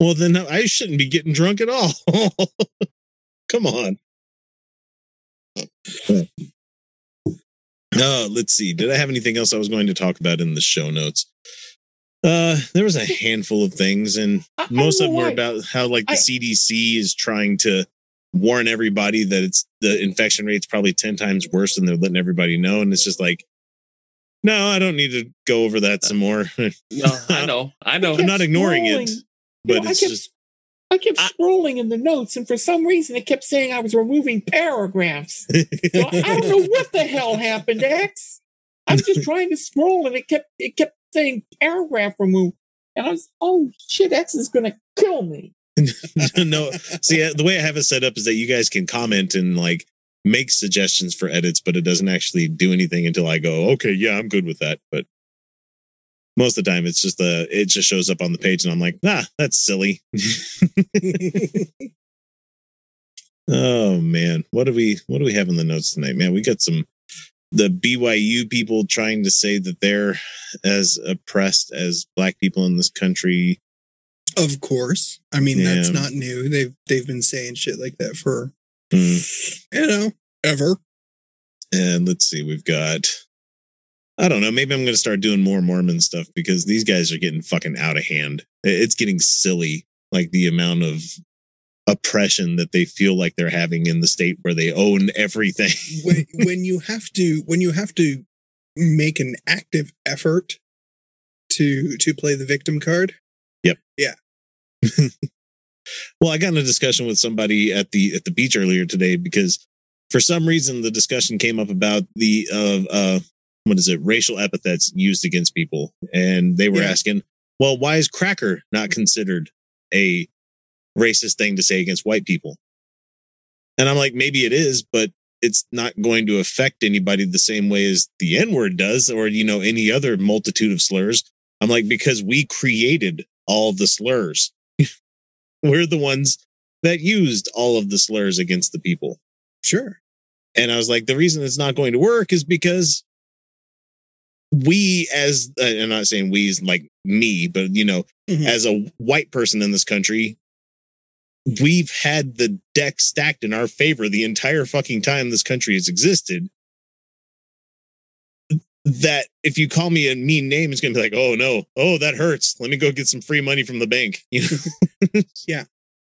well, then I shouldn't be getting drunk at all. Come on. Uh, let's see. Did I have anything else I was going to talk about in the show notes? Uh, there was a handful of things, and
I- I
most of them
know
were about how like the
I-
CDC is trying to warn everybody that it's the infection rate's probably 10 times worse than they're letting everybody know. And it's just like, no, I don't need to go over that some more.
No, I know. I know.
I'm not ignoring it, but
You know,
it's
I kept,
just
I kept
I-
scrolling in the notes, and for some reason, it kept saying I was removing paragraphs. So I don't know what the hell happened, X. I'm just trying to scroll, and it kept it kept saying paragraph removed, and I was, oh shit, X is gonna kill me.
no. See, uh, the way I have it set up is that you guys can comment and like make suggestions for edits, but it doesn't actually do anything until I go, okay, yeah, I'm good with that. But most of the time, it's just the it just shows up on the page, and I'm like, ah, that's silly. oh man, what do we what do we have in the notes tonight, man? We got some the BYU people trying to say that they're as oppressed as black people in this country.
Of course. I mean, that's not new. They've they've been saying shit like that for
Hmm.
you know, ever.
And let's see, we've got. I don't know. Maybe I'm going to start doing more Mormon stuff because these guys are getting fucking out of hand. It's getting silly, like the amount of oppression that they feel like they're having in the state where they own everything.
when, when you have to when you have to make an active effort to to play the victim card Yep. Yeah.
well, I got in a discussion with somebody at the at the beach earlier today because for some reason the discussion came up about the uh uh what is it racial epithets used against people and they were
Yeah.
asking, well, why is cracker not considered a racist thing to say against white people? And I'm like, maybe it is, but it's not going to affect anybody the same way as the N word does, or, you know, any other multitude of slurs. I'm like, because we created all the slurs. We're the ones that used all of the slurs against the people.
sure
And I was like, the reason it's not going to work is because we, as uh, I'm not saying we is like me, but you know,
Mhm.
as a white person in this country, we've had the deck stacked in our favor the entire fucking time this country has existed. That if you call me a mean name, it's gonna be like, oh no, oh that hurts. Let me go get some free money from the bank. You know?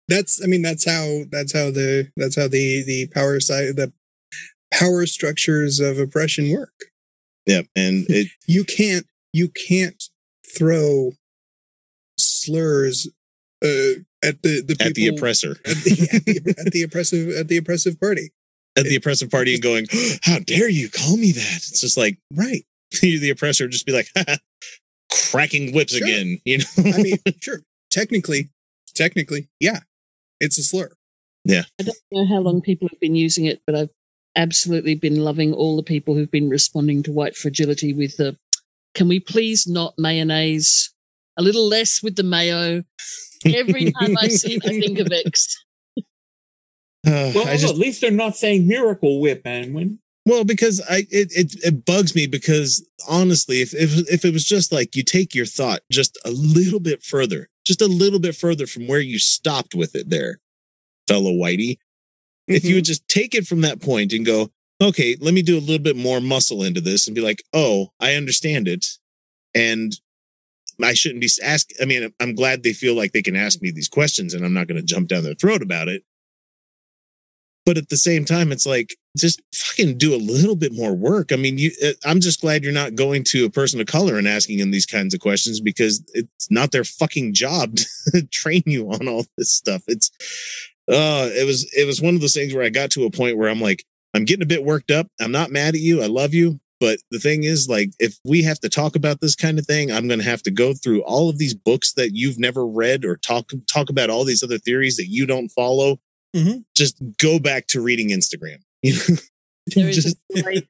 that's i mean that's how that's how the that's how the the power side the power structures of oppression work
yeah, and it
you can't you can't throw slurs uh at the the people
at the oppressor.
at the, at the, at the oppressive at the oppressive party
at the oppressive party and going, "How dare you call me that?" It's just like
right
you, the oppressor, would just be like, cracking whips
Sure.
again. You know,
i mean sure technically technically yeah it's a slur Yeah.
I don't know how long people have been using it, but I've absolutely been loving all the people who've been responding to white fragility with the can we please not mayonnaise? A little less with the mayo. Every time I see it, I think of X.
Uh,
Well,
I just
at least they're not saying Miracle Whip, Anwin.
well because I it, it it bugs me because honestly, if if if it was just like you take your thought just a little bit further, just a little bit further from where you stopped with it, there, fellow Whitey. If you would just take it from that point and go, okay, let me do a little bit more muscle into this and be like, oh, I understand it. And I shouldn't be asked. I mean, I'm glad they feel like they can ask me these questions and I'm not going to jump down their throat about it. But at the same time, it's like, just fucking do a little bit more work. I mean, you, uh, I'm just glad you're not going to a person of color and asking them these kinds of questions because it's not their fucking job to train you on all this stuff. It's, uh, it was, it was one of those things where I got to a point where I'm like, I'm getting a bit worked up. I'm not mad at you. I love you. But the thing is, like, if we have to talk about this kind of thing, I'm going to have to go through all of these books that you've never read or talk talk about all these other theories that you don't follow.
Mhm.
Just go back to reading Instagram. You know?
There is a great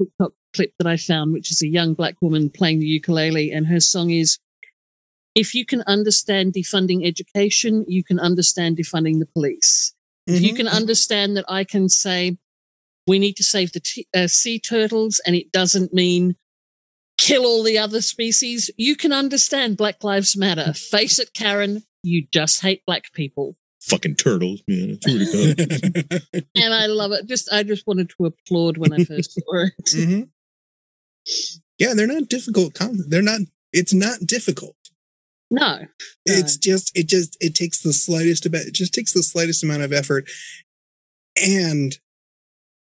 TikTok clip that I found, which is a young black woman playing the ukulele, and her song is If you can understand defunding education, you can understand defunding the police. If you
Mhm.
can understand that I can say, we need to save the t- uh, sea turtles, and it doesn't mean kill all the other species, you can understand Black Lives Matter. Face it, Karen, you just hate black people.
fucking turtles. Yeah, I swear to God.
And I love it. Just I just wanted to applaud when I first saw it.
Mhm. Yeah, they're not difficult. They're not. It's not difficult.
No.
It's just. It just. It takes the slightest about. It just takes the slightest amount of effort, and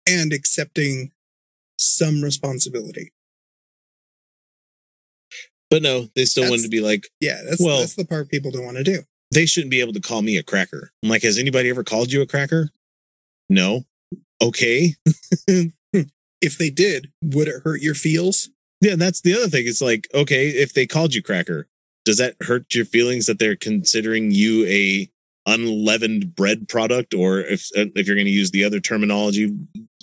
and accepting some responsibility.
but no, they still wanted to be like,
Yeah, that's
Well-
that's the part people don't want to do.
they shouldn't be able to call me a cracker. I'm like, has anybody ever called you a cracker? No. Okay.
If they did, would it hurt your feels?
Yeah, that's the other thing. It's like, okay, if they called you cracker, does that hurt your feelings that they're considering you a unleavened bread product, or if uh, if you're going to use the other terminology,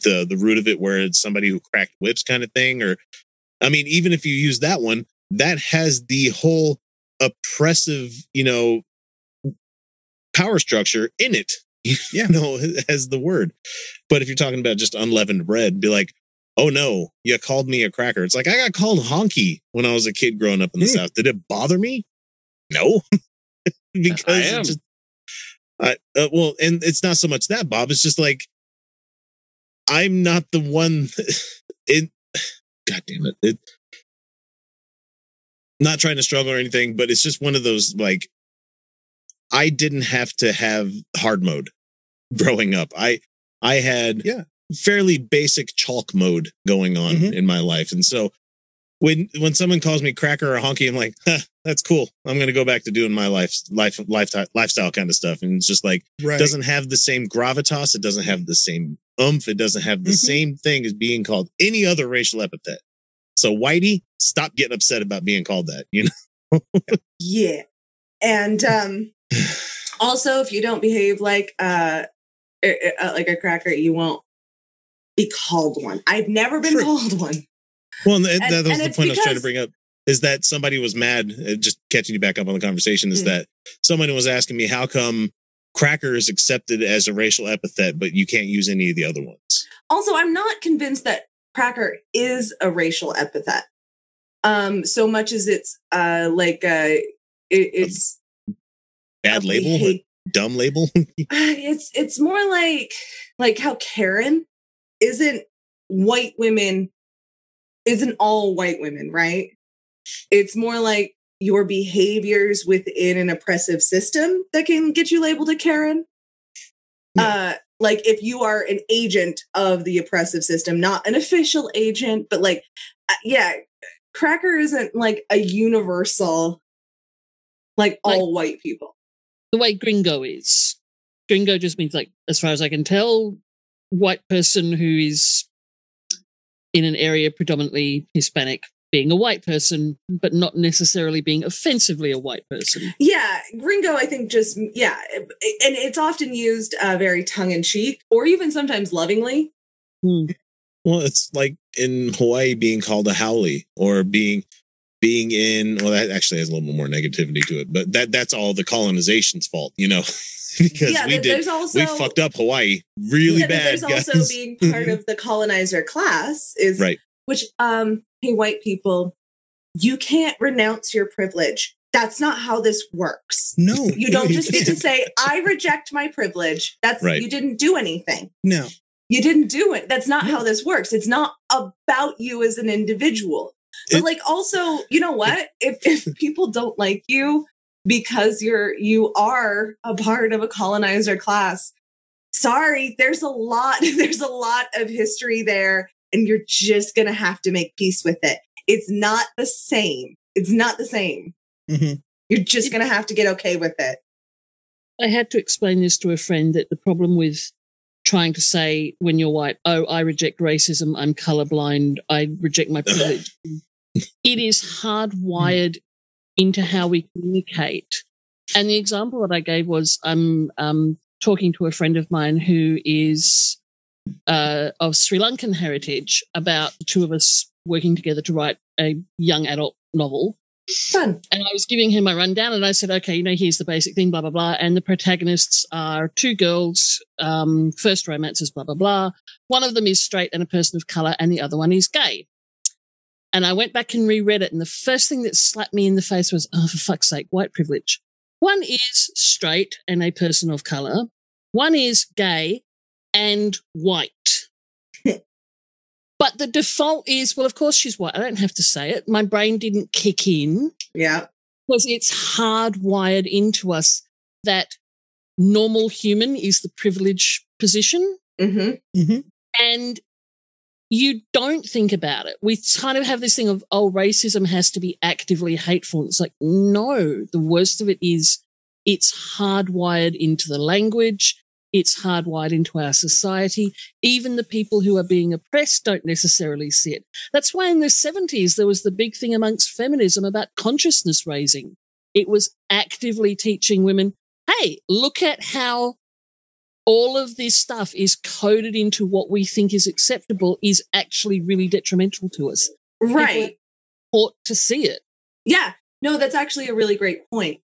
the the root of it, where it's somebody who cracked whips kind of thing, or I mean, even if you use that one, that has the whole oppressive, you know, power structure in it.
Yeah.
you know, as the word. But if you're talking about just unleavened bread, be like, oh no, you called me a cracker. It's like I got called honky when I was a kid growing up in the
Hmm.
South. Did it bother me? No, because
I am.
just, I, uh, well, and it's not so much that, Bob. It's just like, I'm not the one. It, God damn it. It, not trying to struggle or anything, but it's just one of those like, I didn't have to have hard mode growing up. I, I had
Yeah.
fairly basic chalk mode going on
Mhm.
in my life. And so when, when someone calls me cracker or honky, I'm like, huh, that's cool. I'm going to go back to doing my life, life, lifestyle, lifestyle kind of stuff. And it's just like,
Right.
doesn't have the same gravitas. It doesn't have the same oomph. It doesn't have the
Mhm.
same thing as being called any other racial epithet. So Whitey, stop getting upset about being called that. You know,
Yeah. And um also if you don't behave like uh, like a cracker, you won't be called one. I've never been
True.
called one.
well, and, that-
And-
that was
and
the point I was trying to bring up. Is that somebody was mad? uh, Just catching you back up on the conversation is
Mm.
that someone was asking me how come cracker is accepted as a racial epithet, but you can't use any of the other ones.
Also, I'm not convinced that cracker is a racial epithet. Um, so much as it's uh like uh it, it's
Bad label,
hate-
dumb label.
it's it's more like like how Karen isn't white women isn't all white women, right? It's more like your behaviors within an oppressive system that can get you labeled a Karen. Uh like if you are an agent of the oppressive system, not an official agent, but like uh, yeah, cracker isn't like a universal like all white people.
the way gringo is. Gringo just means like, as far as I can tell, white person who is in an area predominantly Hispanic being a white person, but not necessarily being offensively a white person.
Yeah, gringo, I think just, yeah. And it's often used uh, very tongue in cheek or even sometimes lovingly.
Hmm.
Well, it's like in Hawaii being called a haole or being being in well that actually has a little bit more negativity to it, but that that's all the colonization's fault, you know. because
yeah,
we did
also.
we fucked up Hawaii really
yeah,
bad.
There's also being part of the colonizer class is
right.
Which um hey white people, you can't renounce your privilege. That's not how this works.
No,
You don't
no,
just get to say, I reject my privilege. That's
Right.
you didn't do anything.
No,
You didn't do it. That's not how this works. It's not about you as an individual. But
It-
like also, you know what? If if people don't like you because you're you are a part of a colonizer class, sorry, there's a lot there's a lot of history there and you're just going to have to make peace with it. It's not the same. It's not the same.
Mhm.
You're just going to have to get okay with it.
I had to explain this to a friend that the problem with trying to say when you're white, oh, I reject racism, I'm colorblind, I reject my privilege. it is hardwired into how we communicate. And the example that I gave was I'm um, talking to a friend of mine who is uh, of Sri Lankan heritage about the two of us working together to write a young adult novel.
Fun.
And I was giving him a rundown and I said, okay, you know, here's the basic thing, blah, blah, blah. And the protagonists are two girls, um, first romances, blah, blah, blah. One of them is straight and a person of color and the other one is gay. And I went back and reread it. And the first thing that slapped me in the face was, oh, for fuck's sake, white privilege. One is straight and a person of color. One is gay and white. but the default is, well, of course she's white. I don't have to say it. My brain didn't kick in
Yeah.
because it's hardwired into us that normal human is the privilege position
Mm-hmm.
and you don't think about it. We kind of have this thing of, oh, racism has to be actively hateful. It's like, no, the worst of it is it's hardwired into the language. It's hardwired into our society. Even the people who are being oppressed don't necessarily see it. That's why in the 70s, there was the big thing amongst feminism about consciousness raising. It was actively teaching women, hey, look at how all of this stuff is coded into what we think is acceptable is actually really detrimental to us.
Right.
Ought to see it.
Yeah. No, that's actually a really great point.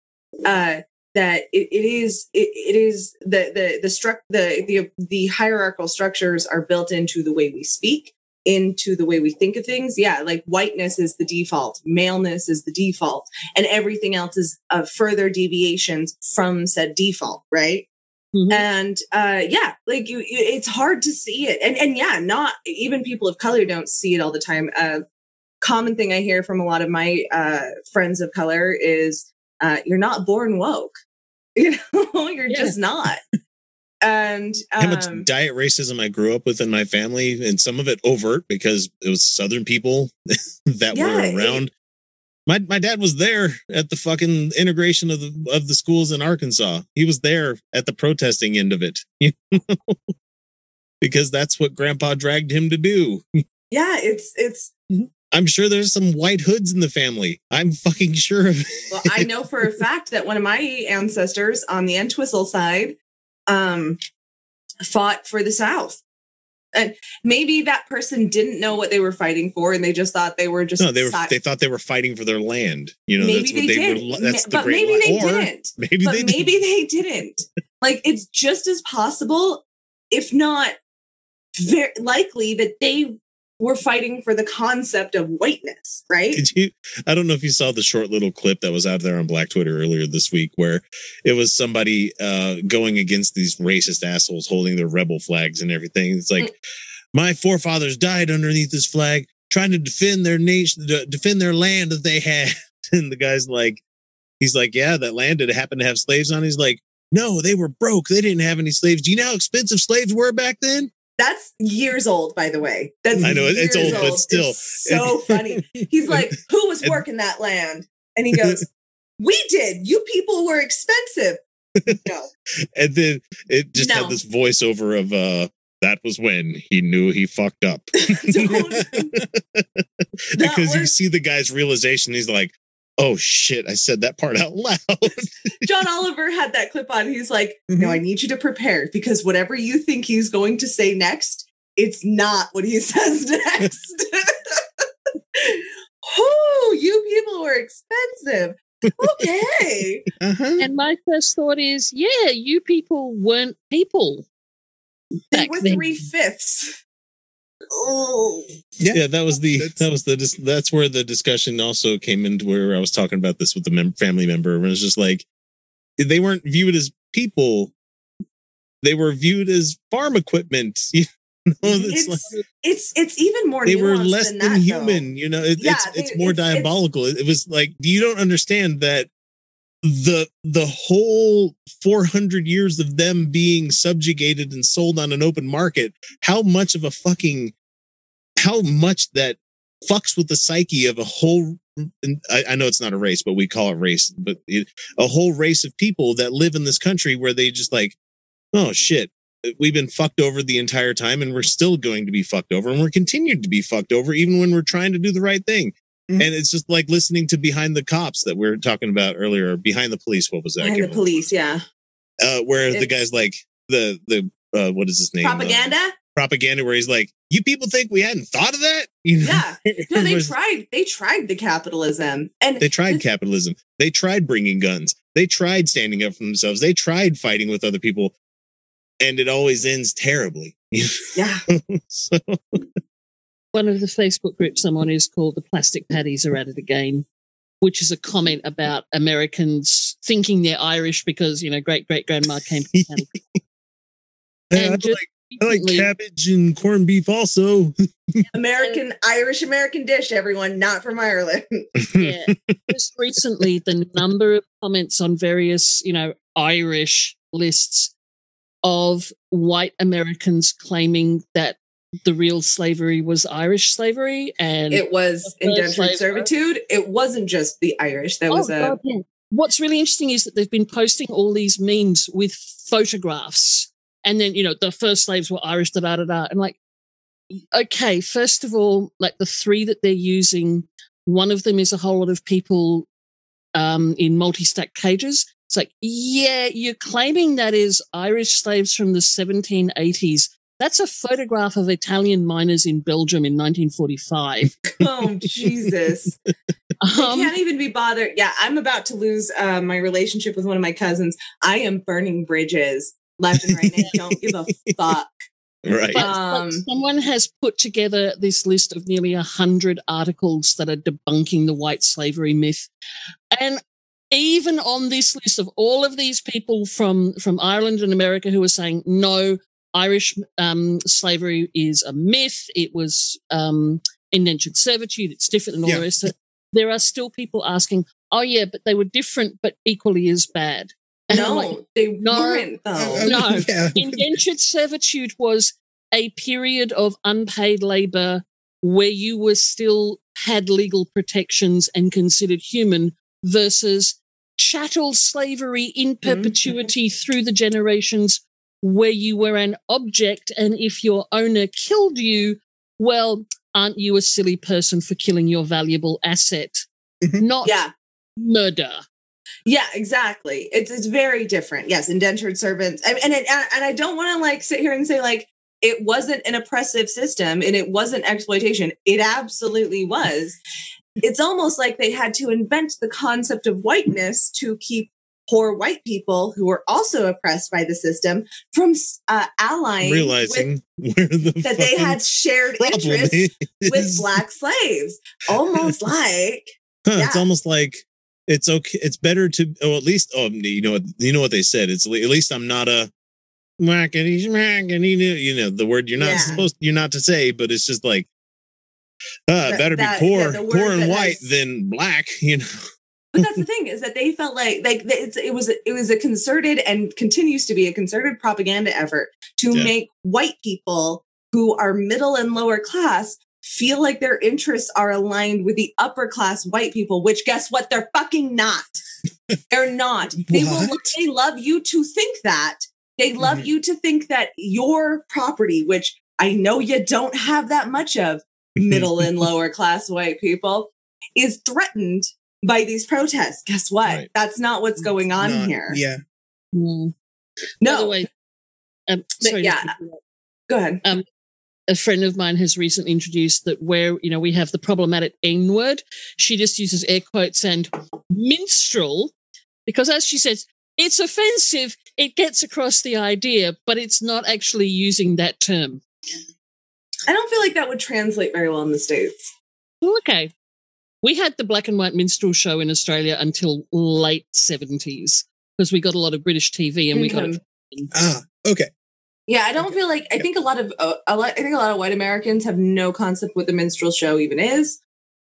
Uh, that it, it is it, it is the the the struct the the the hierarchical structures are built into the way we speak into the way we think of things. Yeah like whiteness is the default maleness is the default and everything else is uh, further deviations from said default right?
Mhm.
and uh yeah like you, you it's hard to see it. And and yeah not even people of color don't see it all the time. Uh common thing i hear from a lot of my uh friends of color is uh you're not born woke you know you're
Yeah.
just not and
How much
um
diet racism I grew up with in my family, and some of it overt because it was Southern people that
Yeah,
were
it-
around. my my dad was there at the fucking integration of the of the schools in Arkansas. He was there at the protesting end of it, you know, because that's what Grandpa dragged him to do.
yeah it's it's
I'm sure there's some white hoods in the family. I'm fucking sure of
well i know for a fact that one of my ancestors on the entwistle side um fought for the south and maybe that person didn't know what they were fighting for and they just thought they were just
No, they were
si-
they thought they were fighting for their land. You know,
maybe
that's what
they,
they,
did
were. That's
Ma-
the
but maybe they didn't
Maybe
but
they
maybe
did.
they didn't like it's just as possible if not very likely that they were fighting for the concept of whiteness right
Did you? I don't know if you saw the short little clip that was out there on Black Twitter earlier this week, where it was somebody uh, going against these racist assholes holding their rebel flags and everything. It's
Mm.
like my forefathers died underneath this flag, trying to defend their nation, defend their land that they had. And the guy's like, he's like, yeah, that land did happen to have slaves on. He's like, no, they were broke. They didn't have any slaves. Do you know how expensive slaves were back then?
That's years old by the way. That's
I know, it's
years
old, but still.
It's so funny. He's like who was working that land? And he goes we did. You people were expensive. No.
And then it just
No.
had this voiceover of uh that was when he knew he fucked up. Because you see the guy's realization he's like oh shit i said that part out loud
John Oliver had that clip on. He's like, No,
Mm-hmm.
I need you to prepare because whatever you think he's going to say next, it's not what he says next. oh, you people were expensive. Okay.
Uh-huh.
And my first thought is, yeah, you people weren't people.
they were three fifths. Oh,
yeah, yeah, that was the
That's-
that was the that's where the discussion also came into where i was talking about this with the mem- family member and it was just like they weren't viewed as people they were viewed as farm equipment you know it's,
it's,
like
it's it's even more.
they were less
than,
than,
that, though.
human you know it,
Yeah,
it's it's more
it's- it's-
diabolical it, it was like you don't understand that the the whole 400 years of them being subjugated and sold on an open market how much of a fucking how much that fucks with the psyche of a whole I, I know it's not a race but we call it race but it, a whole race of people that live in this country where they just like oh shit we've been fucked over the entire time and we're still going to be fucked over and we're continued to be fucked over even when we're trying to do the right thing
Mhm.
and it's just like listening to behind the cops that we are talking about earlier or behind the police what was that
Behind the police, yeah.
uh where the guy's like the the uh what is his name Uh,
Propaganda.
propaganda where he's like you people think we hadn't thought of that you know
Yeah. No, they
Was-
tried. They tried the capitalism, and
They tried capitalism. They tried bringing guns. They tried standing up for themselves. They tried fighting with other people. And it always ends terribly.
yeah.
so,
One of the Facebook groups I'm on is called The Plastic Paddies Are At It Again, which is a comment about Americans thinking they're Irish because, you know, great great grandma came from Canada.
I,
And just
like, I like cabbage and corned beef also.
American Irish American dish. Everyone not from Ireland.
yeah. Just recently, the number of comments on various, you know, Irish lists of white Americans claiming that the real slavery was Irish slavery and
It was indentured servitude. It wasn't just the Irish. That was
Oh,
a
God, yeah. What's really interesting is that they've been posting all these memes with photographs, and then you know the first slaves were Irish, da da da da, and like, okay, first of all, like the three that they're using, one of them is a whole lot of people um, in multi-stack cages. It's like, yeah, you're claiming that is Irish slaves from the 1780s. That's a photograph of Italian miners in Belgium in 1945.
oh Jesus. I
Um,
can't even be bothered. Yeah, I'm about to lose uh, my relationship with one of my cousins. I am burning bridges left and right. and I don't give a fuck.
right.
But, but
Um,
someone has put together this list of nearly a hundred articles that are debunking the white slavery myth, and even on this list of all of these people from from Ireland and America who are saying no, Irish um, slavery is a myth. It was um, indentured servitude. It's different than all
Yeah.
the rest. of it. There are still people asking, "Oh yeah, but they were different, but equally as bad." And
no,
like,
they
no,
weren't though.
No.
yeah.
indentured servitude was a period of unpaid labor where you were still had legal protections and considered human versus chattel slavery in perpetuity through the generations where you were an object and if your owner killed you well aren't you a silly person for killing your valuable asset
Mhm.
not
Yeah.
murder
Yeah, exactly. It's it's very different. Yes, indentured servants, and and it, and I don't want to like sit here and say like it wasn't an oppressive system and it wasn't exploitation. It absolutely was. It's almost like they had to invent the concept of whiteness to keep poor white people who were also oppressed by the system from uh, allying with-
Realizing where the
that they had shared
interests
with black slaves, almost like
Huh, It's almost like it's okay. It's better to, oh, at least, oh, you know you know what they said. It's at least I'm not a whackity schmackity, you know, the word you're not
Yeah.
supposed, you're not to say, but it's just like, uh, better
that-
be poor,
yeah,
poor and white
has-
than black, you know.
But that's the thing is that they felt like like it's, it was it was a concerted and continues to be a concerted propaganda effort to
Yeah.
make white people who are middle and lower class feel like their interests are aligned with the upper class white people. Which guess what? They're fucking not. They're not. They will. They love you to think that. They love
Mhm.
you to think that your property, which I know you don't have that much of, middle and lower class white people, is threatened by these protests. Guess what?
Right.
That's not what's going on
Not-
here.
Yeah.
Mm. By the
No,
way, um,
But
sorry,
yeah. go ahead.
a friend of mine has recently introduced that where you know we have the problematic N word, she just uses air quotes and minstrel because, as she says, it's offensive. It gets across the idea, but it's not actually using that term.
I don't feel like that would translate very well in the states.
Okay, we had the black and white minstrel show in Australia until late seventies because we got a lot of British TV and we got it.
Mhm.
Ah, okay.
Yeah, I don't feel like I think a lot of uh, a lot, I think a lot of white Americans have no concept what the minstrel show even is.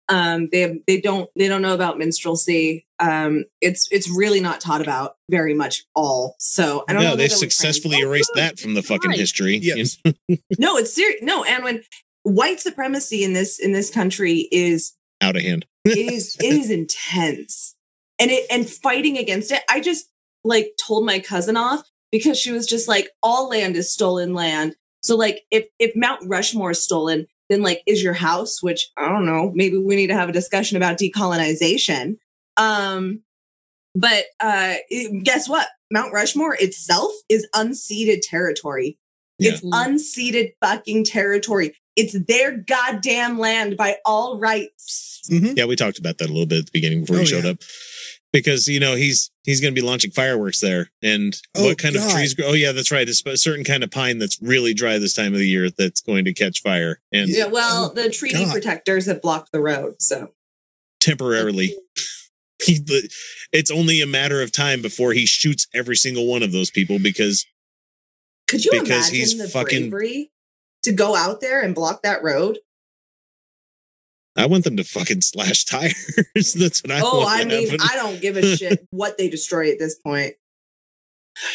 Um, they have, they don't they don't know about minstrelsy. Um, it's it's really not taught about very much all. So I don't know.
Yeah, they've successfully
translate.
erased that from the fucking
Right.
history. you
Yes.
No, it's serious. No, and when white supremacy in this in this country is
Out of hand.
It is it is intense. And it and fighting against it i just like told my cousin off because she was just like all land is stolen land. So like if if mount rushmore is stolen then like is your house which i don't know maybe we need to have a discussion about decolonization. Um but uh it- guess what? Mount rushmore itself is unceded territory.
Yeah.
it's unceded fucking territory it's their goddamn land by all rights
hmm
Yeah, we talked about that a little bit at the beginning before
Oh,
he showed
yeah.
up. Because you know he's he's going to be launching fireworks there, and
Oh,
what kind of trees grow? Oh yeah, that's right. It's a certain kind of pine that's really dry this time of the year that's going to catch fire, and
Yeah, well,
Oh,
the treaty
God.
protectors have blocked the road. So
temporarily, he, it's only a matter of time before he shoots every single one of those people because
could you
Because
imagine
he's
the
fucking-
bravery to go out there and block that road?
I want them to fucking slash tires. that's what I
oh,
want.
I
to
mean,
happen.
I don't give a shit what they destroy at this point.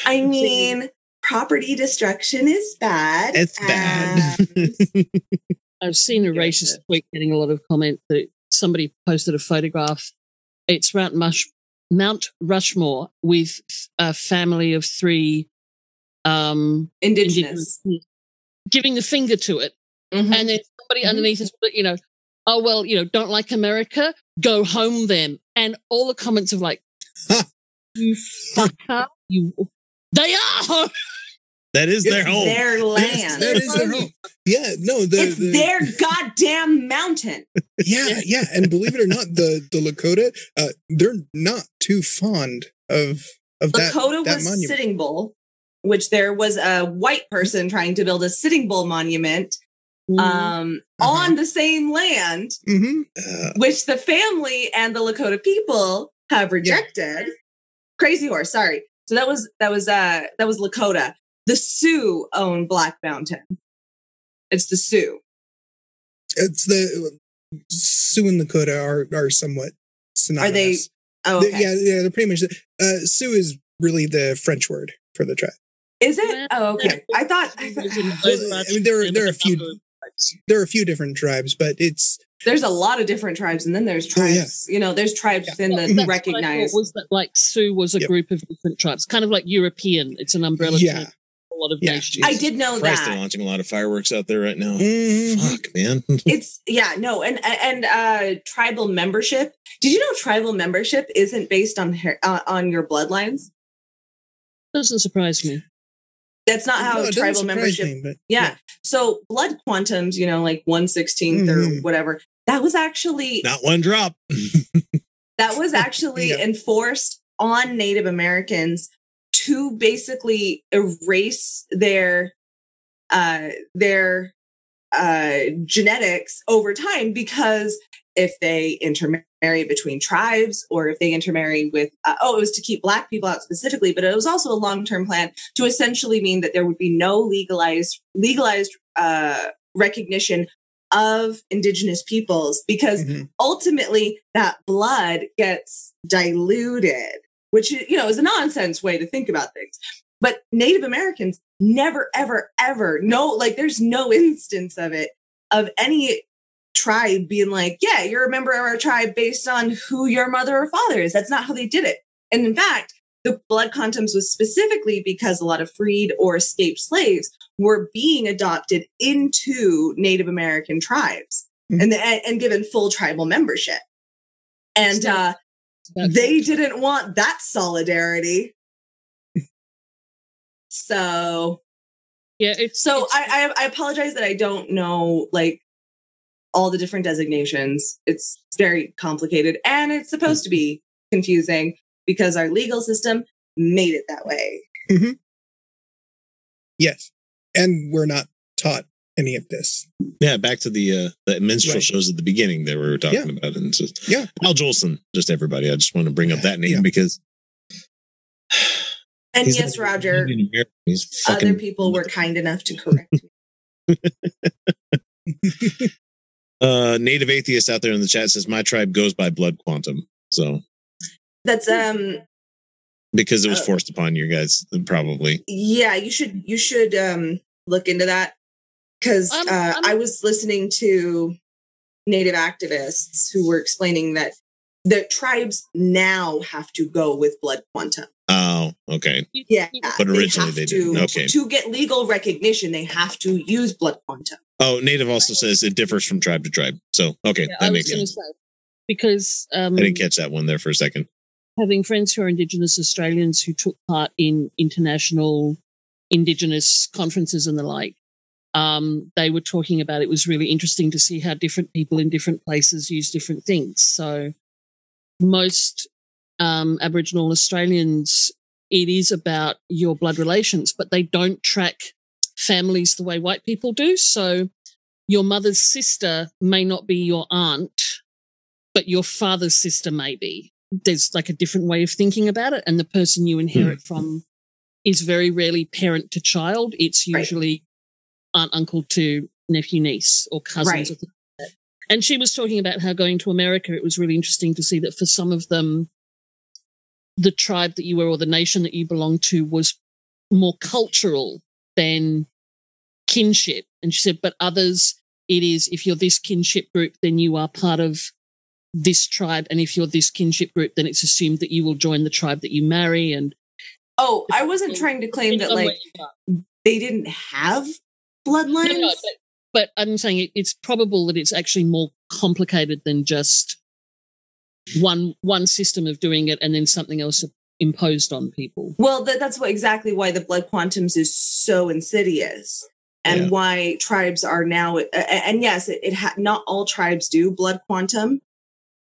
I mean, property destruction is bad.
it's bad.
I've seen a racist
shit.
tweet getting a lot of comment that somebody posted a photograph. It's Mount, Mush, Mount Rushmore with a family of three um,
indigenous.
Giving the finger to it.
Mhm.
And then somebody
Mhm.
underneath is, you know, oh, well, you know, don't like America? Go home then. And all the comments of like, you fucker, you. They are home.
that is their home.
their land.
Yes, that is their home. Yeah, no, the,
it's
the-
their goddamn mountain.
yeah, yeah, and believe it or not, the the Lakota, uh, they're not too fond of of that.
Lakota
that
was
monument.
Sitting Bull, which there was a white person trying to build a Sitting Bull monument um,
Uh-huh.
on the same land,
Mhm. Uh,
which the family and the Lakota people have rejected. Crazy Horse, sorry. So that was that was uh that was Lakota. The Sioux own Black Mountain. It's the Sioux.
It's the Sioux and Lakota are are somewhat synonymous.
Are they? Oh,
They-
okay.
yeah, yeah, they're pretty much. Uh, Sioux is really the French word for the tribe.
Is it? Oh, okay. I thought, I thought
I mean, there are- there are a few- There are a few different tribes, but it's
there's a lot of different tribes, and then there's
Oh, yeah.
tribes. You know, there's tribes
Yeah.
within
Well,
the
that's what I thought
recognized.
was that like Sioux was a
Yep.
group of different tribes, kind of like European. It's an umbrella
Yeah.
term a lot of
Yeah.
nations.
I did know
Christ, they're
that.
launching a lot of fireworks out there right now.
Mhm.
Fuck, man.
It's yeah, no, and and uh tribal membership. Did you know tribal membership isn't based on her- uh, on your bloodlines?
Doesn't surprise me.
That's not how
No,
tribal membership.
me, but
yeah. So blood quantums, you know, like one
Mhm.
or whatever. That was actually
Not one drop.
that was actually
Yeah.
enforced on Native Americans to basically erase their uh their uh genetics over time because if they intermarry between tribes or if they intermarry with uh, oh it was to keep black people out specifically but it was also a long-term plan to essentially mean that there would be no legalized legalized uh recognition of indigenous peoples because
Mhm.
ultimately that blood gets diluted, which you know is a nonsense way to think about things. But Native Americans never, ever, ever no like there's no instance of it of any tribe being like, yeah, you're a member of our tribe based on who your mother or father is. That's not how they did it. And in fact, the blood quantums was specifically because a lot of freed or escaped slaves were being adopted into Native American tribes
Mhm.
and, and and given full tribal membership. And
So-
uh,
That's-
they didn't want that solidarity. So
yeah, it's
so
it's-
I, I I apologize that I don't know like all the different designations. It's very complicated and it's supposed to be confusing because our legal system made it that way.
yes, and we're not taught any of this.
Yeah, back to the uh the minstrel
Right.
shows at the beginning that we were talking
Yeah.
about. And just,
Yeah.
Al Jolson, just everybody. I just want to bring up that name
Yeah.
because
And yes,
not
Roger,
Indian American. He's fucking
other people were kind enough to correct me.
uh native atheist out there in the chat says my tribe goes by blood quantum. So
That's um
because it was
Uh,
forced upon you guys, probably.
yeah you should you should um look into that because
Um,
uh,
um,
i was listening to native activists who were explaining that the tribes now have to go with blood quantum
Oh, okay.
yeah
But originally
have
they
to,
didn't. Okay.
to get legal recognition they have to use blood quantum
Oh, native also says it differs from tribe to tribe. So okay,
yeah,
that
was
makes sense.
say because um,
I didn't catch that one there for a second.
having friends who are Indigenous Australians who took part in international Indigenous conferences and the like, um, they were talking about it was really interesting to see how different people in different places use different things. So most um, Aboriginal Australians, it is about your blood relations, but they don't track families the way white people do. So your mother's sister may not be your aunt, but your father's sister may be there's like a different way of thinking about it. And the person you inherit from is very rarely parent to child. It's
Right.
usually aunt, uncle to nephew, niece, or cousins.
Right.
Or things like that. And she was talking about how going to America, it was really interesting to see that for some of them, the tribe that you were or the nation that you belonged to was more cultural than kinship. And she said, but others, it is if you're this kinship group, then you are part of this tribe. And if you're this kinship group, then it's assumed that you will join the tribe that you marry. And
oh i wasn't trying to claim that like
where you are.
they didn't have bloodlines
No, no, but, but I'm saying it, it's probable that it's actually more complicated than just one one system of doing it and then something else imposed on people.
Well, that, that's what exactly why the blood quantums is so insidious, and
Yeah.
why tribes are now. a- a- And yes, it, it ha- not all tribes do blood quantum,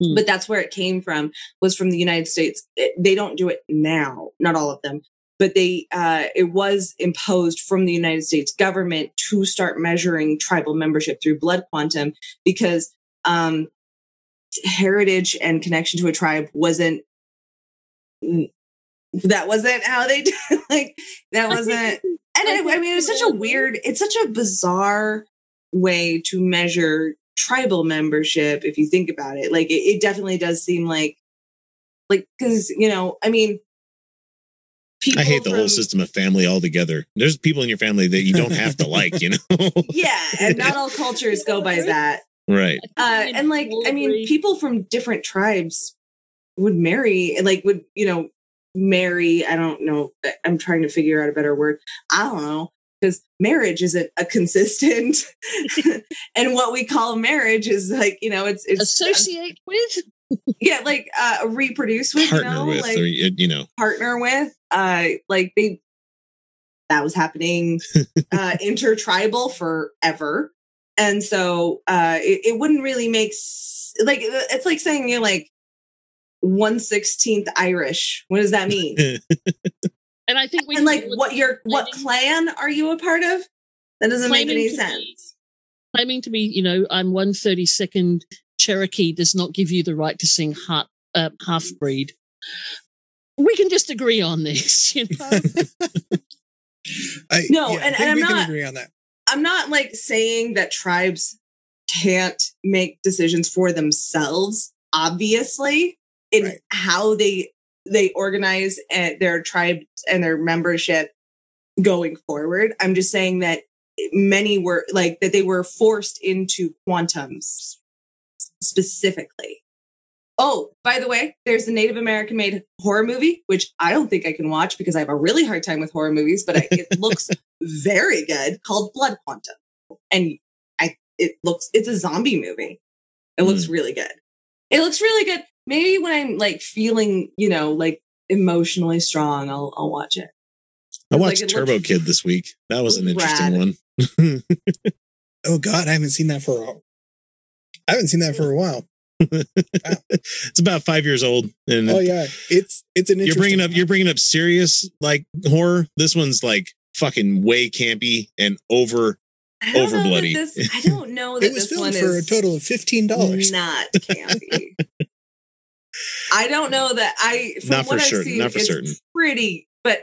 Hmm.
but that's where it came from. Was from the United States. It- they don't do it now, not all of them, but they. Uh, it was imposed from the United States government to start measuring tribal membership through blood quantum because um, heritage and connection to a tribe wasn't that wasn't how they did. like that wasn't. And I, I mean, it's such a weird. It's such a bizarre way to measure tribal membership if you think about it. Like it, it definitely does seem like, like because you know, I mean.
I hate the whole system of family altogether. There's people in your family that you don't have to like, you know?
Yeah, and not all cultures go by that.
right.
uh, and like i mean people from different tribes would marry and like would you know marry i don't know i'm trying to figure out a better word i don't know because marriage isn't a consistent and what we call marriage is like you know it's it's
associate with.
Yeah like uh reproduce with
Partner
you know
with,
like
or, you know,
partner with uh like they that was happening uh intertribal forever. And so uh it, it wouldn't really make s- like it's like saying you're like 116th irish. What does that mean?
And I think we
and like what your what clan are you a part of? That doesn't make any
to be-
sense.
claiming to be, you know, I'm one thirty second Cherokee does not give you the right to sing half uh, half breed. We can just agree on this, you know.
I,
No,
yeah,
and-
I think
and I'm
we can
not-
agree on that.
i'm not like saying that tribes can't make decisions for themselves obviously in
Right.
how they they organize uh, their tribes and their membership going forward i'm just saying that many were like that they were forced into quantums specifically. Oh by the way there's a native american made horror movie which i don't think i can watch because i have a really hard time with horror movies but I, it looks very good called blood quantum. And i it looks it's a zombie movie. It looks hmm. really good. It looks really good. Maybe when i'm like feeling you know like emotionally strong i'll i'll watch it.
I watched
like
Turbo Kid this week. That was an interesting
rad.
one.
Oh God, I haven't seen that for a I haven't seen that for a while.
it's about five years old, and
Oh yeah, it's it's an
you're bringing up you're bringing up serious like horror. This one's like fucking way campy and over.
I don't know that this- i don't know that
It was
this one
filmed for a total of fifteen dollars.
not campy i don't know that i from
Not for
what I've
certain,
seen,
not for
it's
certain.
pretty but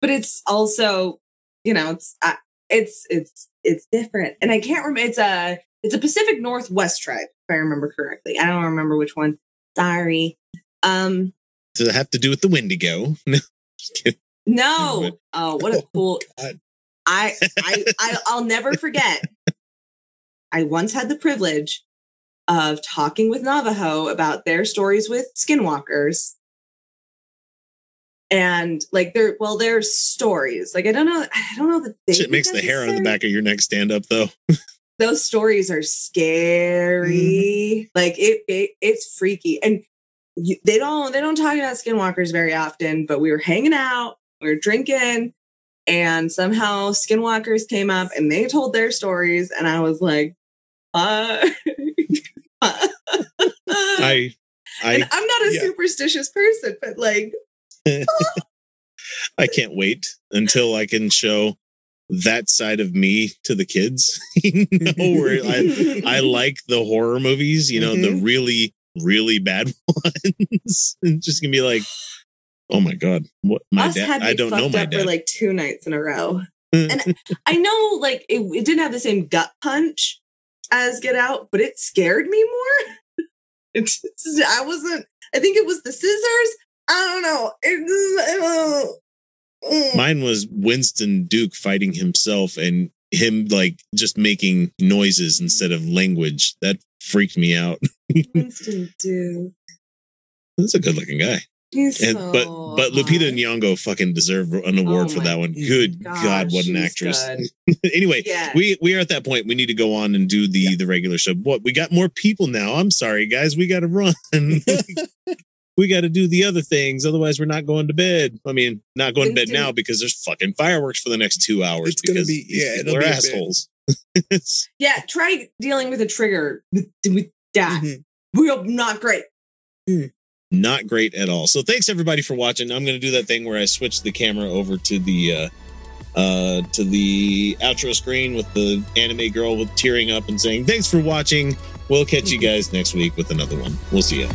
but it's also you know it's uh, it's it's it's different and i can't remember it's a it's a pacific northwest tribe if i remember correctly i don't remember which one sorry um
Does it have to do with the Wendigo? Kidding.
no oh what a cool
God.
I, I I I'll never forget. I once had the privilege of talking with Navajo about their stories with skinwalkers. And like they're well, their stories. Like I don't know, I don't know that they
Shit makes the hair on the back of your neck stand up, though.
Those stories are scary. Like it, it it's freaky. And you, they don't they don't talk about skinwalkers very often, but we were hanging out, we were drinking, and somehow skinwalkers came up and they told their stories, and I was like, uh,
I,
and
I,
I'm not a
yeah.
superstitious person, but like,
I can't wait until I can show that side of me to the kids. you know, where I, I like the horror movies, you know, the
Mhm.
really, really bad ones. just gonna be like, oh my god, what my
us
dad? I don't know my
up for like two nights in a row. and I know like it, it didn't have the same gut punch as Get Out, but it scared me more. It just- I wasn't. I think it was the scissors. I don't know. It.
Mine was Winston Duke fighting himself and him like just making noises instead of language. That freaked me out.
Winston Duke.
That's a good looking guy.
He's
And
so
but but Lupita. Nyong'o fucking deserved an award
Oh
for that one.
Mm.
Good
God,
God, what an actress. anyway,
Yeah.
we we are at that point. We need to go on and do the the regular show. What we got more people now. I'm sorry, guys. We got to run. we got to do the other things. Otherwise, we're not going to bed. I mean, not going to bed now because there's fucking fireworks for the next two hours.
It's gonna
because
be- yeah,
people
it'll
are
be
assholes.
Yeah. Try dealing with a trigger with, with that.
Mhm.
We're not great.
not great at all. So thanks everybody for watching. I'm going to do that thing where I switch the camera over to the uh uh to the outro screen with the anime girl with tearing up and saying thanks for watching. We'll catch you guys next week with another one. We'll see you.